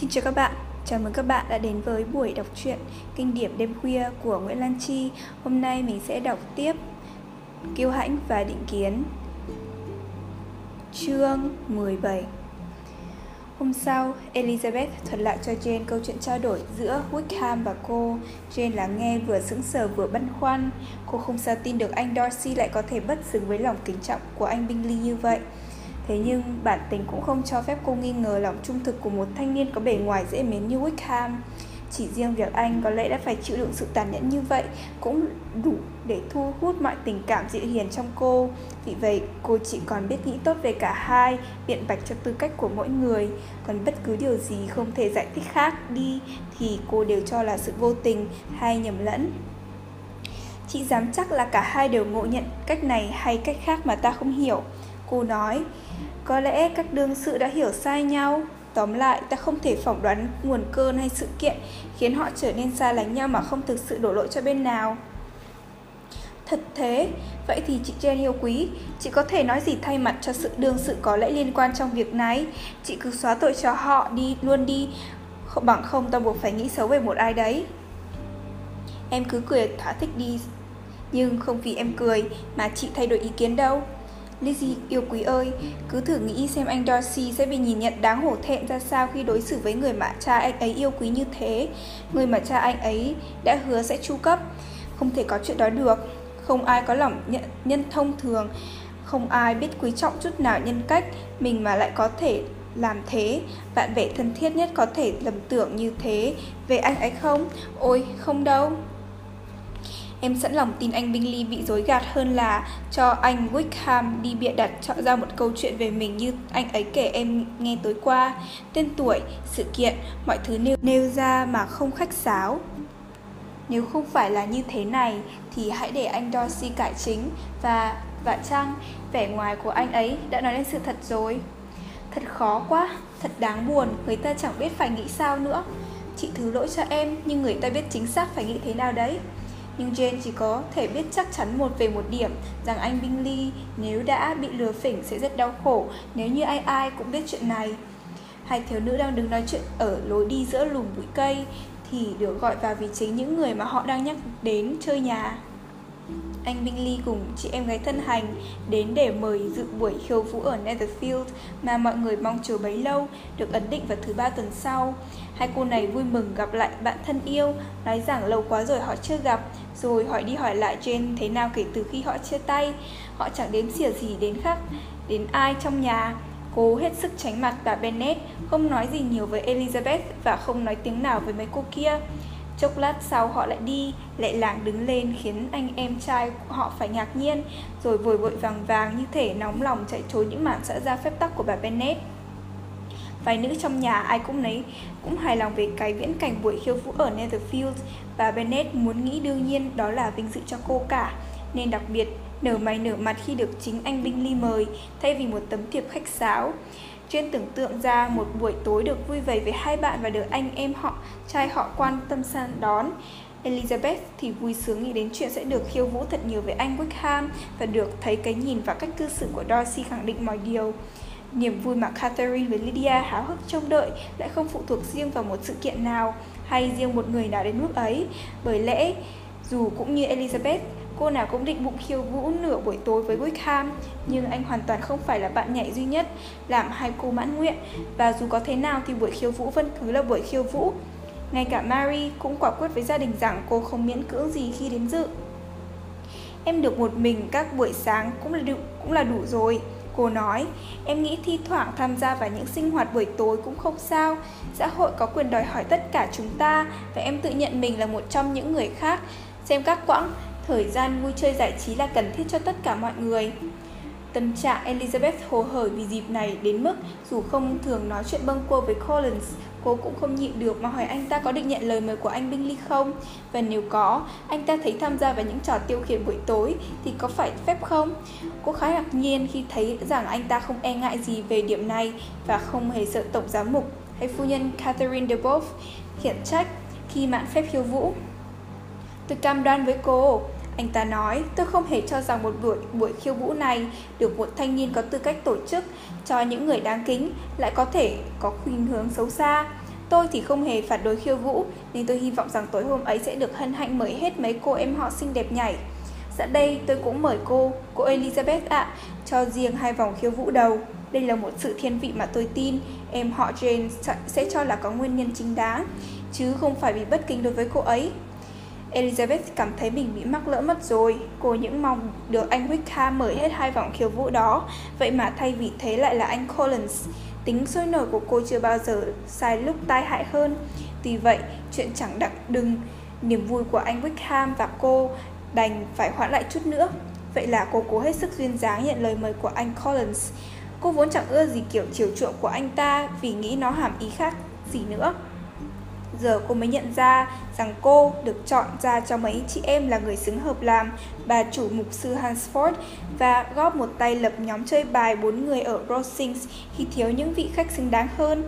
Xin chào các bạn, chào mừng các bạn đã đến với buổi đọc truyện kinh điển đêm khuya của Nguyễn Lan Chi. Hôm nay mình sẽ đọc tiếp Kiêu hãnh và định kiến. Chương 17 Hôm sau, Elizabeth thuật lại cho Jane câu chuyện trao đổi giữa Wickham và cô. Jane lắng nghe vừa sững sờ vừa băn khoăn. Cô không sao tin được anh Darcy lại có thể bất xứng với lòng kính trọng của anh Bingley như vậy. Thế nhưng bản tính cũng không cho phép cô nghi ngờ lòng trung thực của một thanh niên có bề ngoài dễ mến như Wickham. Chỉ riêng việc anh có lẽ đã phải chịu đựng sự tàn nhẫn như vậy cũng đủ để thu hút mọi tình cảm dịu hiền trong cô. Vì vậy, cô chỉ còn biết nghĩ tốt về cả hai, biện bạch cho tư cách của mỗi người. Còn bất cứ điều gì không thể giải thích khác đi thì cô đều cho là sự vô tình hay nhầm lẫn. Chị dám chắc là cả hai đều ngộ nhận cách này hay cách khác mà ta không hiểu. Cô nói, có lẽ các đương sự đã hiểu sai nhau. Tóm lại, ta không thể phỏng đoán nguồn cơn hay sự kiện khiến họ trở nên xa lánh nhau mà không thực sự đổ lỗi cho bên nào. Thật thế, vậy thì chị Jen yêu quý, chị có thể nói gì thay mặt cho sự đương sự có lẽ liên quan trong việc này? Chị cứ xóa tội cho họ đi, luôn đi, không bằng không ta buộc phải nghĩ xấu về một ai đấy. Em cứ cười thỏa thích đi, nhưng không vì em cười mà chị thay đổi ý kiến đâu. Lizzie yêu quý ơi, cứ thử nghĩ xem anh Darcy sẽ bị nhìn nhận đáng hổ thẹn ra sao khi đối xử với người mà cha anh ấy yêu quý như thế. Người mà cha anh ấy đã hứa sẽ chu cấp. Không thể có chuyện đó được. Không ai có lòng nhân, nhân thông thường. Không ai biết quý trọng chút nào nhân cách mình mà lại có thể làm thế bạn bè thân thiết nhất có thể lầm tưởng như thế về anh ấy không ôi không đâu Em sẵn lòng tin anh Bingley bị dối gạt hơn là cho anh Wickham đi bịa đặt chọn ra một câu chuyện về mình như anh ấy kể em nghe tối qua. Tên tuổi, sự kiện, mọi thứ nêu, nêu ra mà không khách sáo. Nếu không phải là như thế này thì hãy để anh Darcy cải chính và vạn chăng vẻ ngoài của anh ấy đã nói lên sự thật rồi. Thật khó quá, thật đáng buồn, người ta chẳng biết phải nghĩ sao nữa. Chị thứ lỗi cho em, nhưng người ta biết chính xác phải nghĩ thế nào đấy nhưng Jane chỉ có thể biết chắc chắn một về một điểm, rằng anh Bingley nếu đã bị lừa phỉnh sẽ rất đau khổ, nếu như ai ai cũng biết chuyện này. Hai thiếu nữ đang đứng nói chuyện ở lối đi giữa lùm bụi cây thì được gọi vào vì chính những người mà họ đang nhắc đến, chơi nhà. Anh Bingley cùng chị em gái thân hành đến để mời dự buổi khiêu vũ ở Netherfield mà mọi người mong chờ bấy lâu, được ấn định vào thứ ba tuần sau. Hai cô này vui mừng gặp lại bạn thân yêu, nói rằng lâu quá rồi họ chưa gặp, rồi hỏi đi hỏi lại Jane thế nào kể từ khi họ chia tay. Họ chẳng đếm xỉa gì đến khác, đến ai trong nhà. Cô hết sức tránh mặt bà Bennet, không nói gì nhiều với Elizabeth và không nói tiếng nào với mấy cô kia. Chốc lát sau họ lại đi, lại làng đứng lên khiến anh em trai họ phải ngạc nhiên, rồi vội vội vàng vàng như thể nóng lòng chạy trốn những mảng xã ra phép tắc của bà Bennet. Vài nữ trong nhà ai cũng nấy cũng hài lòng về cái viễn cảnh buổi khiêu vũ ở Netherfield và Bennet muốn nghĩ đương nhiên đó là vinh dự cho cô cả, nên đặc biệt nở mày nở mặt khi được chính anh Bingley mời thay vì một tấm thiệp khách sáo. Chuyên tưởng tượng ra một buổi tối được vui vẻ với hai bạn và được anh em họ, trai họ quan tâm san đón. Elizabeth thì vui sướng nghĩ đến chuyện sẽ được khiêu vũ thật nhiều với anh Wickham và được thấy cái nhìn và cách cư xử của Darcy khẳng định mọi điều. Niềm vui mà Catherine với Lydia háo hức trông đợi lại không phụ thuộc riêng vào một sự kiện nào hay riêng một người nào đến mức ấy. Bởi lẽ, dù cũng như Elizabeth, cô nào cũng định bụng khiêu vũ nửa buổi tối với Wickham, nhưng anh hoàn toàn không phải là bạn nhảy duy nhất làm hai cô mãn nguyện và dù có thế nào thì buổi khiêu vũ vẫn cứ là buổi khiêu vũ. Ngay cả Mary cũng quả quyết với gia đình rằng cô không miễn cưỡng gì khi đến dự. Em được một mình các buổi sáng cũng là đủ, cũng là đủ rồi. Cô nói, em nghĩ thi thoảng tham gia vào những sinh hoạt buổi tối cũng không sao. Xã hội có quyền đòi hỏi tất cả chúng ta và em tự nhận mình là một trong những người khác. Xem các quãng thời gian vui chơi giải trí là cần thiết cho tất cả mọi người. Tâm trạng Elizabeth hồ hởi vì dịp này đến mức dù không thường nói chuyện bâng cô với Collins, cô cũng không nhịn được mà hỏi anh ta có định nhận lời mời của anh Bingley không? Và nếu có, anh ta thấy tham gia vào những trò tiêu khiển buổi tối thì có phải phép không? Cô khá ngạc nhiên khi thấy rằng anh ta không e ngại gì về điểm này và không hề sợ tổng giám mục hay phu nhân Catherine de Boff khiển trách khi mạn phép khiêu vũ. Tôi cam đoan với cô, anh ta nói, tôi không hề cho rằng một buổi buổi khiêu vũ này được một thanh niên có tư cách tổ chức cho những người đáng kính lại có thể có khuynh hướng xấu xa. Tôi thì không hề phản đối khiêu vũ, nên tôi hy vọng rằng tối hôm ấy sẽ được hân hạnh mời hết mấy cô em họ xinh đẹp nhảy. Dạ đây, tôi cũng mời cô, cô Elizabeth ạ, à, cho riêng hai vòng khiêu vũ đầu. Đây là một sự thiên vị mà tôi tin em họ Jane sẽ cho là có nguyên nhân chính đáng, chứ không phải vì bất kính đối với cô ấy. Elizabeth cảm thấy mình bị mắc lỡ mất rồi. Cô những mong được anh Wickham mời hết hai vòng khiêu vũ đó. Vậy mà thay vì thế lại là anh Collins. Tính sôi nổi của cô chưa bao giờ sai lúc tai hại hơn. Tuy vậy, chuyện chẳng đặng đừng. Niềm vui của anh Wickham và cô đành phải hoãn lại chút nữa. Vậy là cô cố hết sức duyên dáng nhận lời mời của anh Collins. Cô vốn chẳng ưa gì kiểu chiều chuộng của anh ta vì nghĩ nó hàm ý khác gì nữa. Giờ cô mới nhận ra rằng cô được chọn ra cho mấy chị em là người xứng hợp làm bà chủ mục sư Hansford và góp một tay lập nhóm chơi bài bốn người ở Rosings khi thiếu những vị khách xứng đáng hơn.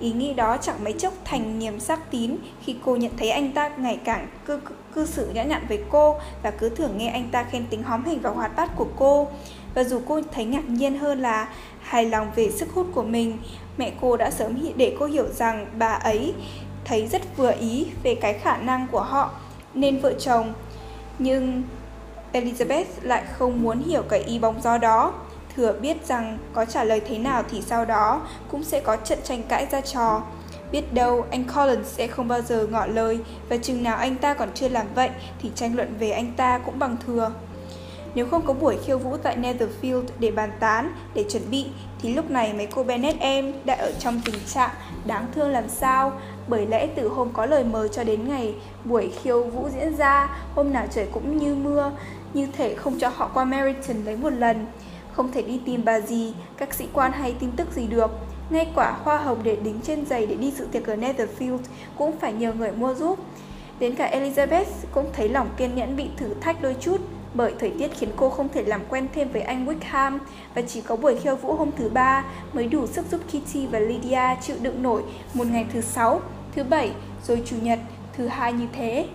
Ý nghĩ đó chẳng mấy chốc thành niềm xác tín khi cô nhận thấy anh ta ngày càng cư, cư xử nhã nhặn với cô và cứ thường nghe anh ta khen tính hóm hình và hoạt bát của cô. Và dù cô thấy ngạc nhiên hơn là hài lòng về sức hút của mình, mẹ cô đã sớm để cô hiểu rằng bà ấy thấy rất vừa ý về cái khả năng của họ nên vợ chồng. Nhưng Elizabeth lại không muốn hiểu cái ý bóng gió đó, thừa biết rằng có trả lời thế nào thì sau đó cũng sẽ có trận tranh cãi ra trò. Biết đâu anh Collins sẽ không bao giờ ngỏ lời và chừng nào anh ta còn chưa làm vậy thì tranh luận về anh ta cũng bằng thừa. Nếu không có buổi khiêu vũ tại Netherfield để bàn tán, để chuẩn bị, thì lúc này mấy cô Bennett em đã ở trong tình trạng đáng thương làm sao, bởi lẽ từ hôm có lời mời cho đến ngày buổi khiêu vũ diễn ra, hôm nào trời cũng như mưa, như thể không cho họ qua Meriton lấy một lần. Không thể đi tìm bà gì, các sĩ quan hay tin tức gì được. Ngay quả hoa hồng để đính trên giày để đi dự tiệc ở Netherfield cũng phải nhờ người mua giúp. Đến cả Elizabeth cũng thấy lòng kiên nhẫn bị thử thách đôi chút bởi thời tiết khiến cô không thể làm quen thêm với anh Wickham và chỉ có buổi khiêu vũ hôm thứ ba mới đủ sức giúp Kitty và Lydia chịu đựng nổi một ngày thứ sáu, thứ bảy, rồi chủ nhật, thứ hai như thế.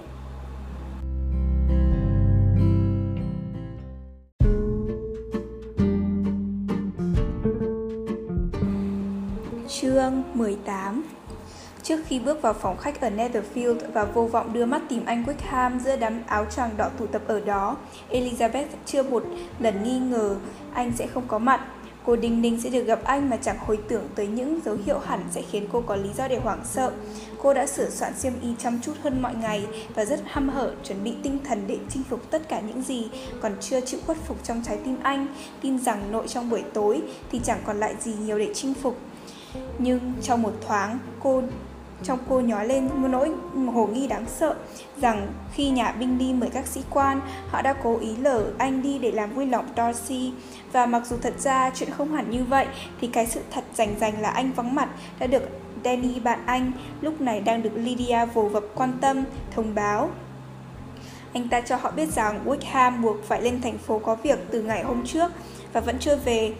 Trước khi bước vào phòng khách ở Netherfield và vô vọng đưa mắt tìm anh Wickham giữa đám áo choàng đỏ tụ tập ở đó, Elizabeth chưa một lần nghi ngờ anh sẽ không có mặt. Cô đinh ninh sẽ được gặp anh mà chẳng hồi tưởng tới những dấu hiệu hẳn sẽ khiến cô có lý do để hoảng sợ. Cô đã sửa soạn xiêm y chăm chút hơn mọi ngày và rất hăm hở chuẩn bị tinh thần để chinh phục tất cả những gì còn chưa chịu khuất phục trong trái tim anh, tin rằng nội trong buổi tối thì chẳng còn lại gì nhiều để chinh phục. Nhưng trong một thoáng, cô trong cô nhói lên một nỗi hồ nghi đáng sợ rằng khi nhà binh đi mời các sĩ quan, họ đã cố ý lở anh đi để làm vui lòng Darcy. Và mặc dù thật ra chuyện không hẳn như vậy, thì cái sự thật rành rành là anh vắng mặt đã được Danny bạn anh lúc này đang được Lydia vồ vập quan tâm, thông báo. Anh ta cho họ biết rằng Wickham buộc phải lên thành phố có việc từ ngày hôm trước và vẫn chưa về.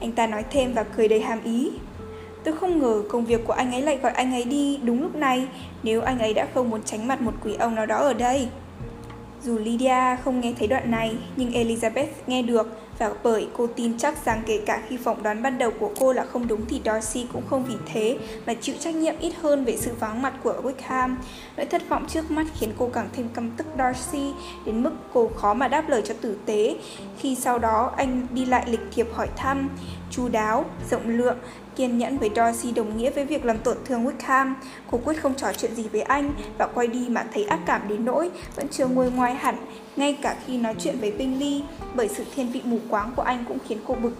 Anh ta nói thêm và cười đầy hàm ý. Tôi không ngờ công việc của anh ấy lại gọi anh ấy đi đúng lúc này nếu anh ấy đã không muốn tránh mặt một quỷ ông nào đó ở đây. Dù Lydia không nghe thấy đoạn này, nhưng Elizabeth nghe được và bởi cô tin chắc rằng kể cả khi phỏng đoán ban đầu của cô là không đúng thì Darcy cũng không vì thế mà chịu trách nhiệm ít hơn về sự vắng mặt của Wickham. Nỗi thất vọng trước mắt khiến cô càng thêm căm tức Darcy đến mức cô khó mà đáp lời cho tử tế. Khi sau đó anh đi lại lịch thiệp hỏi thăm, chu đáo, rộng lượng Kiên nhẫn với Darcy đồng nghĩa với việc làm tổn thương Wickham. Cô quyết không trò chuyện gì với anh và quay đi mà thấy ác cảm đến nỗi vẫn chưa nguôi ngoài hẳn, ngay cả khi nói chuyện với Bingley, bởi sự thiên vị mù quáng của anh cũng khiến cô bực.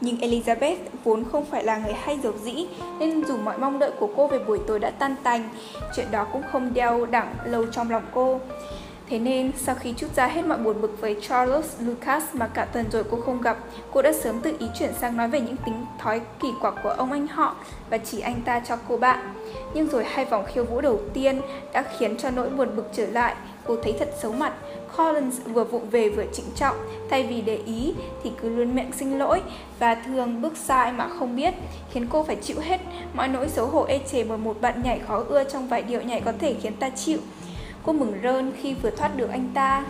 Nhưng Elizabeth vốn không phải là người hay dầu dĩ, nên dù mọi mong đợi của cô về buổi tối đã tan tành, chuyện đó cũng không đeo đẳng lâu trong lòng cô. Thế nên, sau khi chút ra hết mọi buồn bực với Charles Lucas mà cả tuần rồi cô không gặp, cô đã sớm tự ý chuyển sang nói về những tính thói kỳ quặc của ông anh họ và chỉ anh ta cho cô bạn. Nhưng rồi hai vòng khiêu vũ đầu tiên đã khiến cho nỗi buồn bực trở lại, cô thấy thật xấu mặt. Collins vừa vụng về vừa trịnh trọng, thay vì để ý thì cứ luôn miệng xin lỗi và thường bước sai mà không biết, khiến cô phải chịu hết mọi nỗi xấu hổ ê chề bởi một bạn nhảy khó ưa trong vài điệu nhảy có thể khiến ta chịu. Cô mừng rơn khi vừa thoát được anh ta.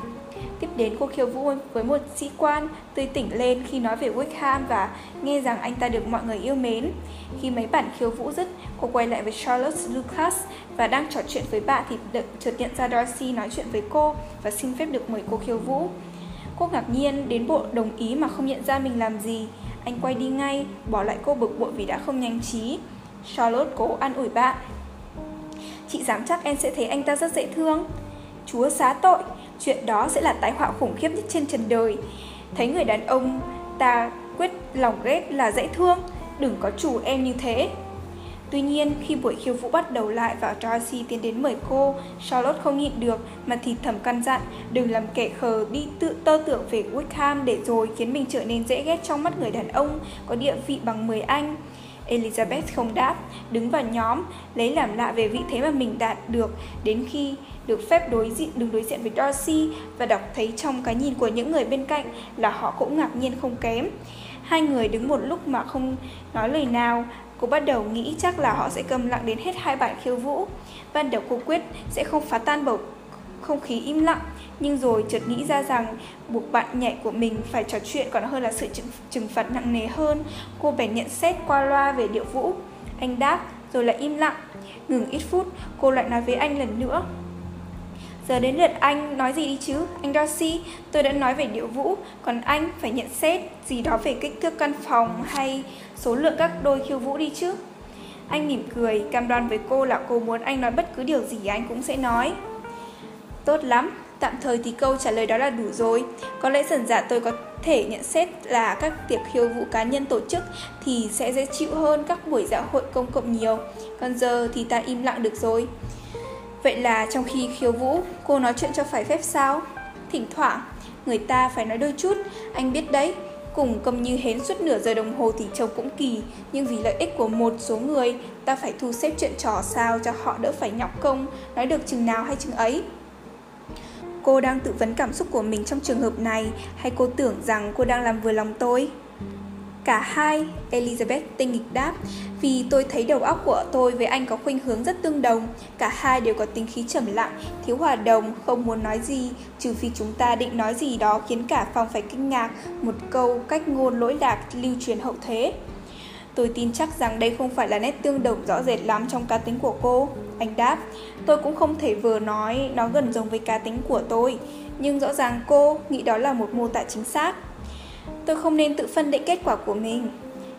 Tiếp đến cô khiêu vũ với một sĩ quan tươi tỉnh lên khi nói về Wickham và nghe rằng anh ta được mọi người yêu mến. Khi mấy bản khiêu vũ dứt, cô quay lại với Charlotte Lucas và đang trò chuyện với bạn thì được chợt nhận ra Darcy nói chuyện với cô và xin phép được mời cô khiêu vũ. Cô ngạc nhiên đến bộ đồng ý mà không nhận ra mình làm gì. Anh quay đi ngay, bỏ lại cô bực bội vì đã không nhanh trí. Charlotte cố an ủi bạn. Chị dám chắc em sẽ thấy anh ta rất dễ thương. Chúa xá tội, chuyện đó sẽ là tai họa khủng khiếp nhất trên trần đời. Thấy người đàn ông ta quyết lòng ghét là dễ thương, đừng có chủ em như thế. Tuy nhiên, khi buổi khiêu vũ bắt đầu lại và Darcy tiến đến mời cô, Charlotte không nhịn được mà thì thầm căn dặn đừng làm kẻ khờ đi tự tơ tưởng về Wickham để rồi khiến mình trở nên dễ ghét trong mắt người đàn ông có địa vị bằng 10 anh. Elizabeth không đáp, đứng vào nhóm, lấy làm lạ về vị thế mà mình đạt được đến khi được phép đối diện đứng đối diện với Darcy và đọc thấy trong cái nhìn của những người bên cạnh là họ cũng ngạc nhiên không kém. Hai người đứng một lúc mà không nói lời nào, cô bắt đầu nghĩ chắc là họ sẽ câm lặng đến hết hai bản khiêu vũ. Ban đầu cô quyết sẽ không phá tan bầu không khí im lặng, nhưng rồi chợt nghĩ ra rằng buộc bạn nhảy của mình phải trò chuyện còn hơn là sự trừng, trừng phạt nặng nề hơn. Cô bèn nhận xét qua loa về điệu vũ. Anh đáp, rồi lại im lặng. Ngừng ít phút, cô lại nói với anh lần nữa. Giờ đến lượt anh nói gì đi chứ, anh Darcy, tôi đã nói về điệu vũ, còn anh phải nhận xét gì đó về kích thước căn phòng hay số lượng các đôi khiêu vũ đi chứ. Anh mỉm cười, cam đoan với cô là cô muốn anh nói bất cứ điều gì anh cũng sẽ nói. Tốt lắm, tạm thời thì câu trả lời đó là đủ rồi. Có lẽ dần dà tôi có thể nhận xét là các tiệc khiêu vũ cá nhân tổ chức thì sẽ dễ chịu hơn các buổi dạ hội công cộng nhiều. Còn giờ thì ta im lặng được rồi. Vậy là trong khi khiêu vũ, cô nói chuyện cho phải phép sao? Thỉnh thoảng, người ta phải nói đôi chút, anh biết đấy. Cùng cầm như hến suốt nửa giờ đồng hồ thì trông cũng kỳ, nhưng vì lợi ích của một số người, ta phải thu xếp chuyện trò sao cho họ đỡ phải nhọc công, nói được chừng nào hay chừng ấy. Cô đang tự vấn cảm xúc của mình trong trường hợp này hay cô tưởng rằng cô đang làm vừa lòng tôi? Cả hai, Elizabeth tinh nghịch đáp, vì tôi thấy đầu óc của tôi với anh có khuynh hướng rất tương đồng. Cả hai đều có tính khí trầm lặng, thiếu hòa đồng, không muốn nói gì, trừ phi chúng ta định nói gì đó khiến cả phòng phải kinh ngạc, một câu cách ngôn lỗi lạc lưu truyền hậu thế. Tôi tin chắc rằng đây không phải là nét tương đồng rõ rệt lắm trong cá tính của cô. Anh đáp, tôi cũng không thể vừa nói nó gần giống với cá tính của tôi, nhưng rõ ràng cô nghĩ đó là một mô tả chính xác. Tôi không nên tự phân định kết quả của mình.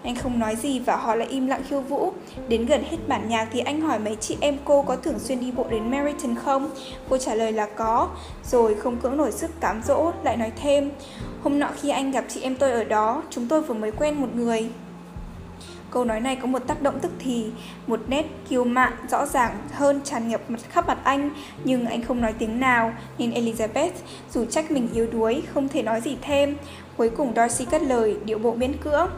Anh không nói gì và họ lại im lặng khiêu vũ. Đến gần hết bản nhạc thì anh hỏi mấy chị em cô có thường xuyên đi bộ đến Meriton không? Cô trả lời là có. Rồi không cưỡng nổi sức cám dỗ, lại nói thêm. Hôm nọ khi anh gặp chị em tôi ở đó, chúng tôi vừa mới quen một người. Câu nói này có một tác động tức thì, một nét kiêu mạn rõ ràng hơn tràn ngập mặt khắp mặt anh, nhưng anh không nói tiếng nào, nên Elizabeth, dù trách mình yếu đuối, không thể nói gì thêm. Cuối cùng Darcy cất lời, điệu bộ miễn cưỡng.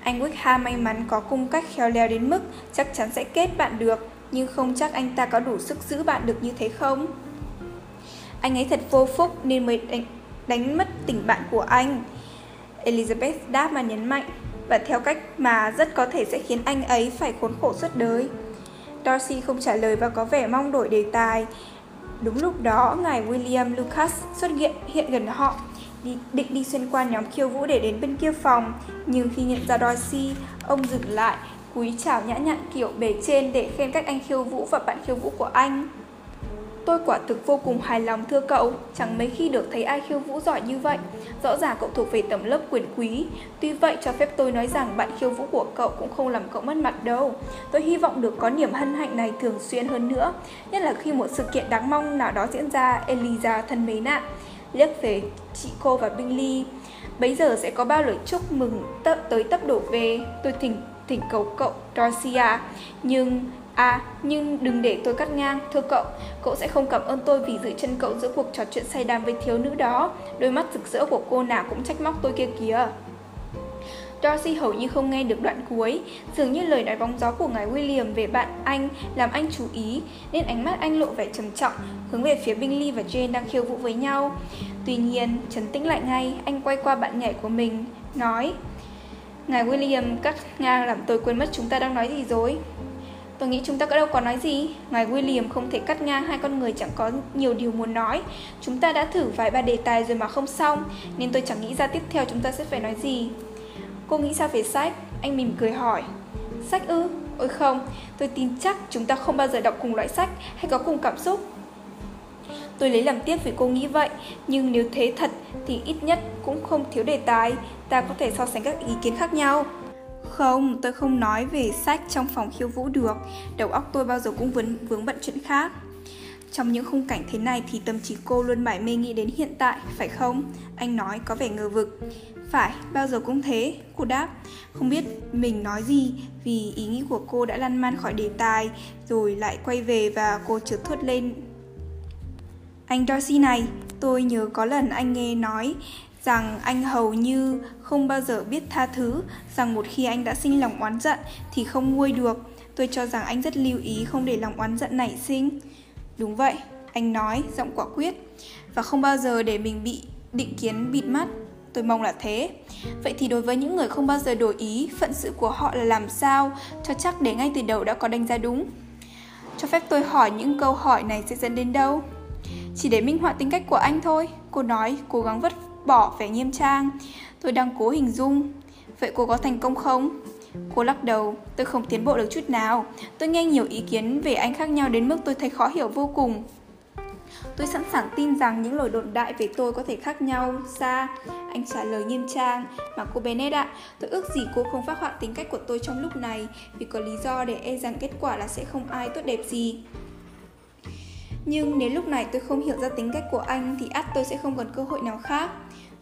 Anh Wickham may mắn có cung cách khéo léo đến mức chắc chắn sẽ kết bạn được, nhưng không chắc anh ta có đủ sức giữ bạn được như thế không? Anh ấy thật vô phúc nên mới đánh, đánh mất tình bạn của anh. Elizabeth đáp mà nhấn mạnh và theo cách mà rất có thể sẽ khiến anh ấy phải khốn khổ suốt đời. Darcy không trả lời và có vẻ mong đổi đề tài. Đúng lúc đó, ngài William Lucas xuất hiện hiện gần họ, đi, định đi xuyên qua nhóm khiêu vũ để đến bên kia phòng. Nhưng khi nhận ra Darcy, ông dừng lại, cúi chào nhã nhặn kiểu bề trên để khen các anh khiêu vũ và bạn khiêu vũ của anh. Tôi quả thực vô cùng hài lòng thưa cậu, chẳng mấy khi được thấy ai khiêu vũ giỏi như vậy. Rõ ràng cậu thuộc về tầm lớp quyền quý. Tuy vậy cho phép tôi nói rằng bạn khiêu vũ của cậu cũng không làm cậu mất mặt đâu. Tôi hy vọng được có niềm hân hạnh này thường xuyên hơn nữa, nhất là khi một sự kiện đáng mong nào đó diễn ra, Eliza thân mến ạ. Liếc về chị cô và Bingley, bấy giờ sẽ có bao lời chúc mừng tớ, tới tấp đổ về. Tôi thỉnh thỉnh cầu cậu Dorcia, nhưng À, nhưng đừng để tôi cắt ngang, thưa cậu, cậu sẽ không cảm ơn tôi vì giữ chân cậu giữa cuộc trò chuyện say đàm với thiếu nữ đó. Đôi mắt rực rỡ của cô nào cũng trách móc tôi kia kìa. Darcy hầu như không nghe được đoạn cuối, dường như lời nói bóng gió của ngài William về bạn anh làm anh chú ý, nên ánh mắt anh lộ vẻ trầm trọng, hướng về phía Bingley và Jane đang khiêu vũ với nhau. Tuy nhiên, trấn tĩnh lại ngay, anh quay qua bạn nhảy của mình, nói Ngài William cắt ngang làm tôi quên mất chúng ta đang nói gì rồi. Tôi nghĩ chúng ta có đâu có nói gì Ngài William không thể cắt ngang hai con người chẳng có nhiều điều muốn nói Chúng ta đã thử vài ba đề tài rồi mà không xong Nên tôi chẳng nghĩ ra tiếp theo chúng ta sẽ phải nói gì Cô nghĩ sao về sách? Anh mỉm cười hỏi Sách ư? Ôi không, tôi tin chắc chúng ta không bao giờ đọc cùng loại sách hay có cùng cảm xúc Tôi lấy làm tiếc vì cô nghĩ vậy, nhưng nếu thế thật thì ít nhất cũng không thiếu đề tài, ta có thể so sánh các ý kiến khác nhau. Không, tôi không nói về sách trong phòng khiêu vũ được, đầu óc tôi bao giờ cũng vướng, vướng bận chuyện khác. Trong những khung cảnh thế này thì tâm trí cô luôn mải mê nghĩ đến hiện tại, phải không? Anh nói có vẻ ngờ vực. Phải, bao giờ cũng thế, cô đáp. Không biết mình nói gì vì ý nghĩ của cô đã lăn man khỏi đề tài, rồi lại quay về và cô trượt thốt lên anh Darcy này, tôi nhớ có lần anh nghe nói rằng anh hầu như không bao giờ biết tha thứ, rằng một khi anh đã sinh lòng oán giận thì không nguôi được. Tôi cho rằng anh rất lưu ý không để lòng oán giận nảy sinh. Đúng vậy, anh nói, giọng quả quyết. Và không bao giờ để mình bị định kiến bịt mắt. Tôi mong là thế. Vậy thì đối với những người không bao giờ đổi ý, phận sự của họ là làm sao cho chắc để ngay từ đầu đã có đánh giá đúng. Cho phép tôi hỏi những câu hỏi này sẽ dẫn đến đâu? Chỉ để minh họa tính cách của anh thôi Cô nói cố gắng vứt bỏ vẻ nghiêm trang. Tôi đang cố hình dung. Vậy cô có thành công không? Cô lắc đầu, tôi không tiến bộ được chút nào. Tôi nghe nhiều ý kiến về anh khác nhau đến mức tôi thấy khó hiểu vô cùng. Tôi sẵn sàng tin rằng những lời đồn đại về tôi có thể khác nhau, xa. Anh trả lời nghiêm trang. Mà cô Bennett ạ, tôi ước gì cô không phát họa tính cách của tôi trong lúc này. Vì có lý do để e rằng kết quả là sẽ không ai tốt đẹp gì. Nhưng nếu lúc này tôi không hiểu ra tính cách của anh thì ắt tôi sẽ không còn cơ hội nào khác.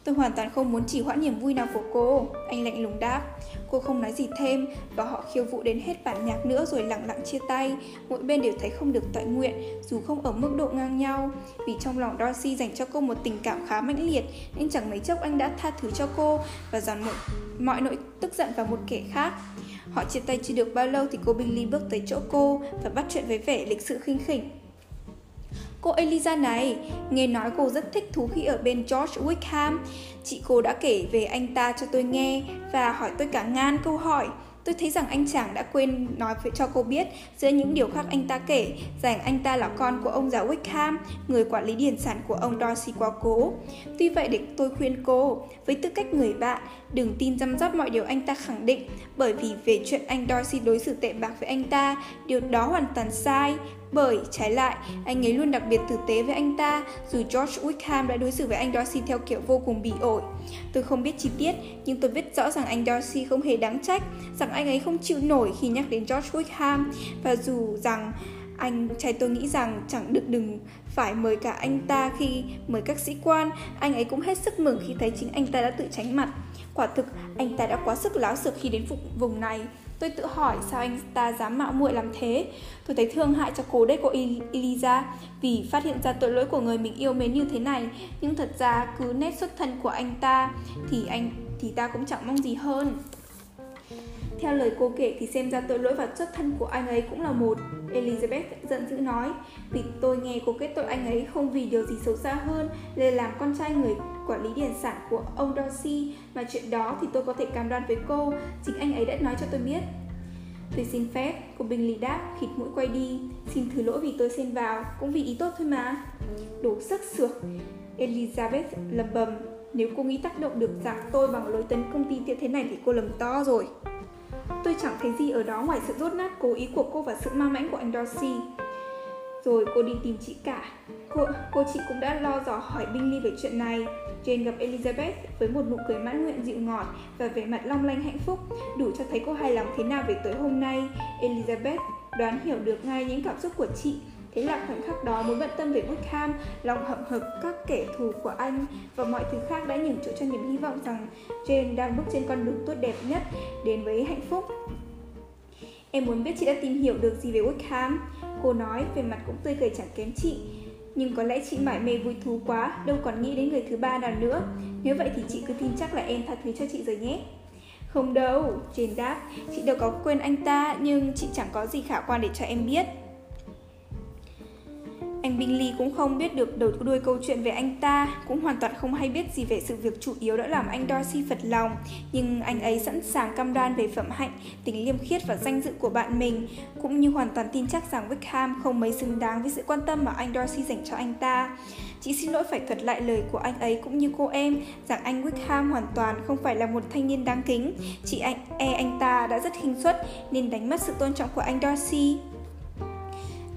Tôi hoàn toàn không muốn chỉ hoãn niềm vui nào của cô. Anh lạnh lùng đáp. Cô không nói gì thêm và họ khiêu vũ đến hết bản nhạc nữa rồi lặng lặng chia tay. Mỗi bên đều thấy không được tọa nguyện dù không ở mức độ ngang nhau. Vì trong lòng Darcy dành cho cô một tình cảm khá mãnh liệt nên chẳng mấy chốc anh đã tha thứ cho cô và dàn mọi, mọi nỗi tức giận vào một kẻ khác. Họ chia tay chưa được bao lâu thì cô Billy bước tới chỗ cô và bắt chuyện với vẻ lịch sự khinh khỉnh. Cô Eliza này, nghe nói cô rất thích thú khi ở bên George Wickham. Chị cô đã kể về anh ta cho tôi nghe và hỏi tôi cả ngàn câu hỏi. Tôi thấy rằng anh chàng đã quên nói cho cô biết giữa những điều khác anh ta kể rằng anh ta là con của ông già Wickham, người quản lý điển sản của ông Darcy quá cố. Tuy vậy để tôi khuyên cô, với tư cách người bạn, đừng tin răm rắp mọi điều anh ta khẳng định, bởi vì về chuyện anh Darcy đối xử tệ bạc với anh ta, điều đó hoàn toàn sai. Bởi, trái lại, anh ấy luôn đặc biệt tử tế với anh ta, dù George Wickham đã đối xử với anh Darcy theo kiểu vô cùng bỉ ổi. Tôi không biết chi tiết, nhưng tôi biết rõ rằng anh Darcy không hề đáng trách, rằng anh ấy không chịu nổi khi nhắc đến George Wickham, và dù rằng anh trai tôi nghĩ rằng chẳng được đừng phải mời cả anh ta khi mời các sĩ quan, anh ấy cũng hết sức mừng khi thấy chính anh ta đã tự tránh mặt. Quả thực, anh ta đã quá sức láo xược khi đến vùng này. Tôi tự hỏi sao anh ta dám mạo muội làm thế. Tôi thấy thương hại cho cô đấy của Eliza vì phát hiện ra tội lỗi của người mình yêu mến như thế này. Nhưng thật ra cứ nét xuất thân của anh ta thì anh, thì ta cũng chẳng mong gì hơn. Theo lời cô kể thì xem ra tội lỗi và xuất thân của anh ấy cũng là một. Elizabeth giận dữ nói, vì tôi nghe cô kết tội anh ấy không vì điều gì xấu xa hơn là làm con trai người quản lý điển sản của ông Darcy, mà chuyện đó thì tôi có thể cam đoan với cô, chính anh ấy đã nói cho tôi biết. Tôi xin phép, cô Bingley đáp, khịt mũi quay đi, xin thứ lỗi vì tôi xen vào, cũng vì ý tốt thôi mà. Đổ sắc sược, Elizabeth lầm bầm, nếu cô nghĩ tác động được dạng tôi bằng lối tấn công tin tiện thế này thì cô lầm to rồi. Tôi chẳng thấy gì ở đó ngoài sự rốt nát cố ý của cô và sự ma mãnh của anh Darcy. Rồi cô đi tìm chị cả. Cô, cô chị cũng đã lo dò hỏi Bingley về chuyện này. Jane gặp Elizabeth với một nụ cười mãn nguyện dịu ngọt và vẻ mặt long lanh hạnh phúc, đủ cho thấy cô hài lòng thế nào về tối hôm nay. Elizabeth đoán hiểu được ngay những cảm xúc của chị Thế là khoảnh khắc đó mối bận tâm về Wickham, lòng hậm hực các kẻ thù của anh và mọi thứ khác đã nhường chỗ cho niềm hy vọng rằng Jane đang bước trên con đường tốt đẹp nhất đến với hạnh phúc. Em muốn biết chị đã tìm hiểu được gì về Wickham. Cô nói, về mặt cũng tươi cười chẳng kém chị. Nhưng có lẽ chị mải mê vui thú quá, đâu còn nghĩ đến người thứ ba nào nữa. Nếu vậy thì chị cứ tin chắc là em tha thứ cho chị rồi nhé. Không đâu, Jane đáp, chị đâu có quên anh ta, nhưng chị chẳng có gì khả quan để cho em biết. Anh Bingley cũng không biết được đầu đuôi câu chuyện về anh ta, cũng hoàn toàn không hay biết gì về sự việc chủ yếu đã làm anh Darcy phật lòng. Nhưng anh ấy sẵn sàng cam đoan về phẩm hạnh, tính liêm khiết và danh dự của bạn mình, cũng như hoàn toàn tin chắc rằng Wickham không mấy xứng đáng với sự quan tâm mà anh Darcy dành cho anh ta. Chị xin lỗi phải thuật lại lời của anh ấy cũng như cô em rằng anh Wickham hoàn toàn không phải là một thanh niên đáng kính. Chị anh e anh ta đã rất khinh suất nên đánh mất sự tôn trọng của anh Darcy.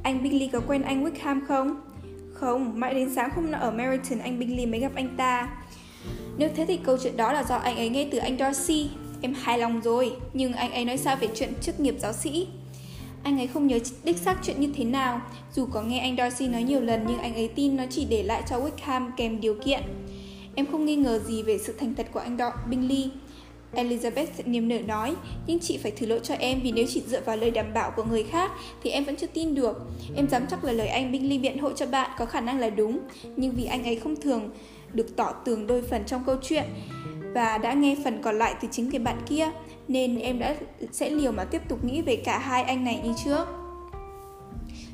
Anh Bingley có quen anh Wickham không? Không, mãi đến sáng hôm nọ ở Meryton anh Bingley mới gặp anh ta. Nếu thế thì câu chuyện đó là do anh ấy nghe từ anh Darcy. Em hài lòng rồi, nhưng anh ấy nói sao về chuyện chức nghiệp giáo sĩ? Anh ấy không nhớ đích xác chuyện như thế nào, dù có nghe anh Darcy nói nhiều lần nhưng anh ấy tin nó chỉ để lại cho Wickham kèm điều kiện. Em không nghi ngờ gì về sự thành thật của anh Dor Bingley. Elizabeth niềm nở nói, nhưng chị phải thử lỗi cho em vì nếu chỉ dựa vào lời đảm bảo của người khác thì em vẫn chưa tin được. Em dám chắc là lời anh Bingley biện hộ cho bạn có khả năng là đúng, nhưng vì anh ấy không thường được tỏ tường đôi phần trong câu chuyện và đã nghe phần còn lại từ chính người bạn kia, nên em đã sẽ liều mà tiếp tục nghĩ về cả hai anh này như trước.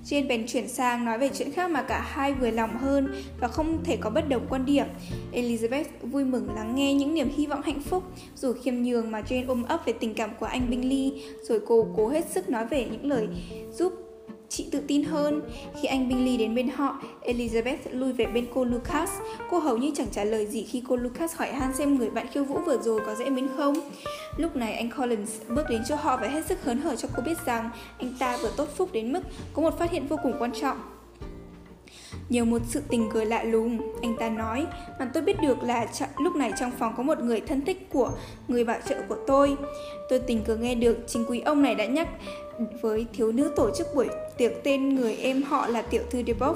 Jane bèn chuyển sang nói về chuyện khác mà cả hai vừa lòng hơn và không thể có bất đồng quan điểm. Elizabeth vui mừng lắng nghe những niềm hy vọng hạnh phúc, dù khiêm nhường mà Jane ôm ấp về tình cảm của anh Bingley, rồi cô cố hết sức nói về những lời giúp chị tự tin hơn. Khi anh Bingley đến bên họ, Elizabeth lui về bên cô Lucas. Cô hầu như chẳng trả lời gì khi cô Lucas hỏi han xem người bạn khiêu vũ vừa rồi có dễ mến không. Lúc này anh Collins bước đến chỗ họ và hết sức hớn hở cho cô biết rằng anh ta vừa tốt phúc đến mức có một phát hiện vô cùng quan trọng. Nhiều một sự tình cờ lạ lùng, anh ta nói, mà tôi biết được là lúc này trong phòng có một người thân thích của người bảo trợ của tôi. Tôi tình cờ nghe được chính quý ông này đã nhắc với thiếu nữ tổ chức buổi tiệc tên người em họ là tiểu thư Deboff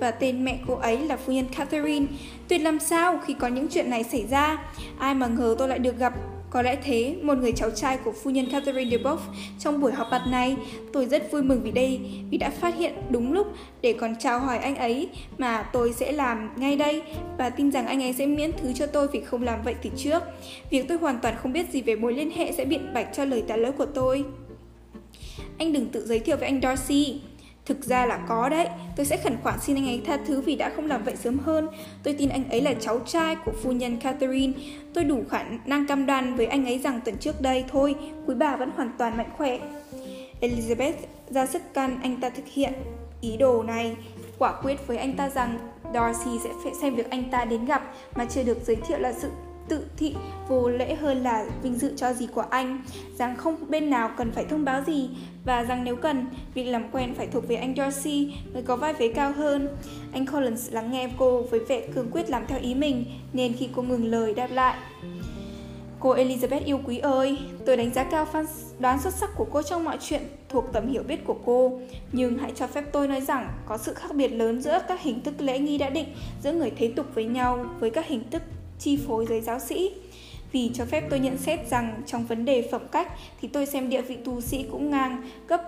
và tên mẹ cô ấy là phu nhân Catherine. Tuyệt làm sao khi có những chuyện này xảy ra, ai mà ngờ tôi lại được gặp có lẽ thế, một người cháu trai của phu nhân Catherine de Boff trong buổi họp mặt này, tôi rất vui mừng vì đây, vì đã phát hiện đúng lúc để còn chào hỏi anh ấy mà tôi sẽ làm ngay đây và tin rằng anh ấy sẽ miễn thứ cho tôi vì không làm vậy từ trước. Việc tôi hoàn toàn không biết gì về mối liên hệ sẽ biện bạch cho lời tả lỗi của tôi. Anh đừng tự giới thiệu với anh Darcy. Thực ra là có đấy, tôi sẽ khẩn khoản xin anh ấy tha thứ vì đã không làm vậy sớm hơn. Tôi tin anh ấy là cháu trai của phu nhân Catherine. Tôi đủ khả năng cam đoan với anh ấy rằng tuần trước đây thôi, quý bà vẫn hoàn toàn mạnh khỏe. Elizabeth ra sức can anh ta thực hiện ý đồ này, quả quyết với anh ta rằng Darcy sẽ phải xem việc anh ta đến gặp mà chưa được giới thiệu là sự tự thị vô lễ hơn là vinh dự cho gì của anh rằng không bên nào cần phải thông báo gì và rằng nếu cần việc làm quen phải thuộc về anh Darcy người có vai vế cao hơn anh Collins lắng nghe cô với vẻ cương quyết làm theo ý mình nên khi cô ngừng lời đáp lại Cô Elizabeth yêu quý ơi, tôi đánh giá cao phán đoán xuất sắc của cô trong mọi chuyện thuộc tầm hiểu biết của cô. Nhưng hãy cho phép tôi nói rằng có sự khác biệt lớn giữa các hình thức lễ nghi đã định giữa người thế tục với nhau với các hình thức chi phối giới giáo sĩ. Vì cho phép tôi nhận xét rằng trong vấn đề phẩm cách thì tôi xem địa vị tu sĩ cũng ngang cấp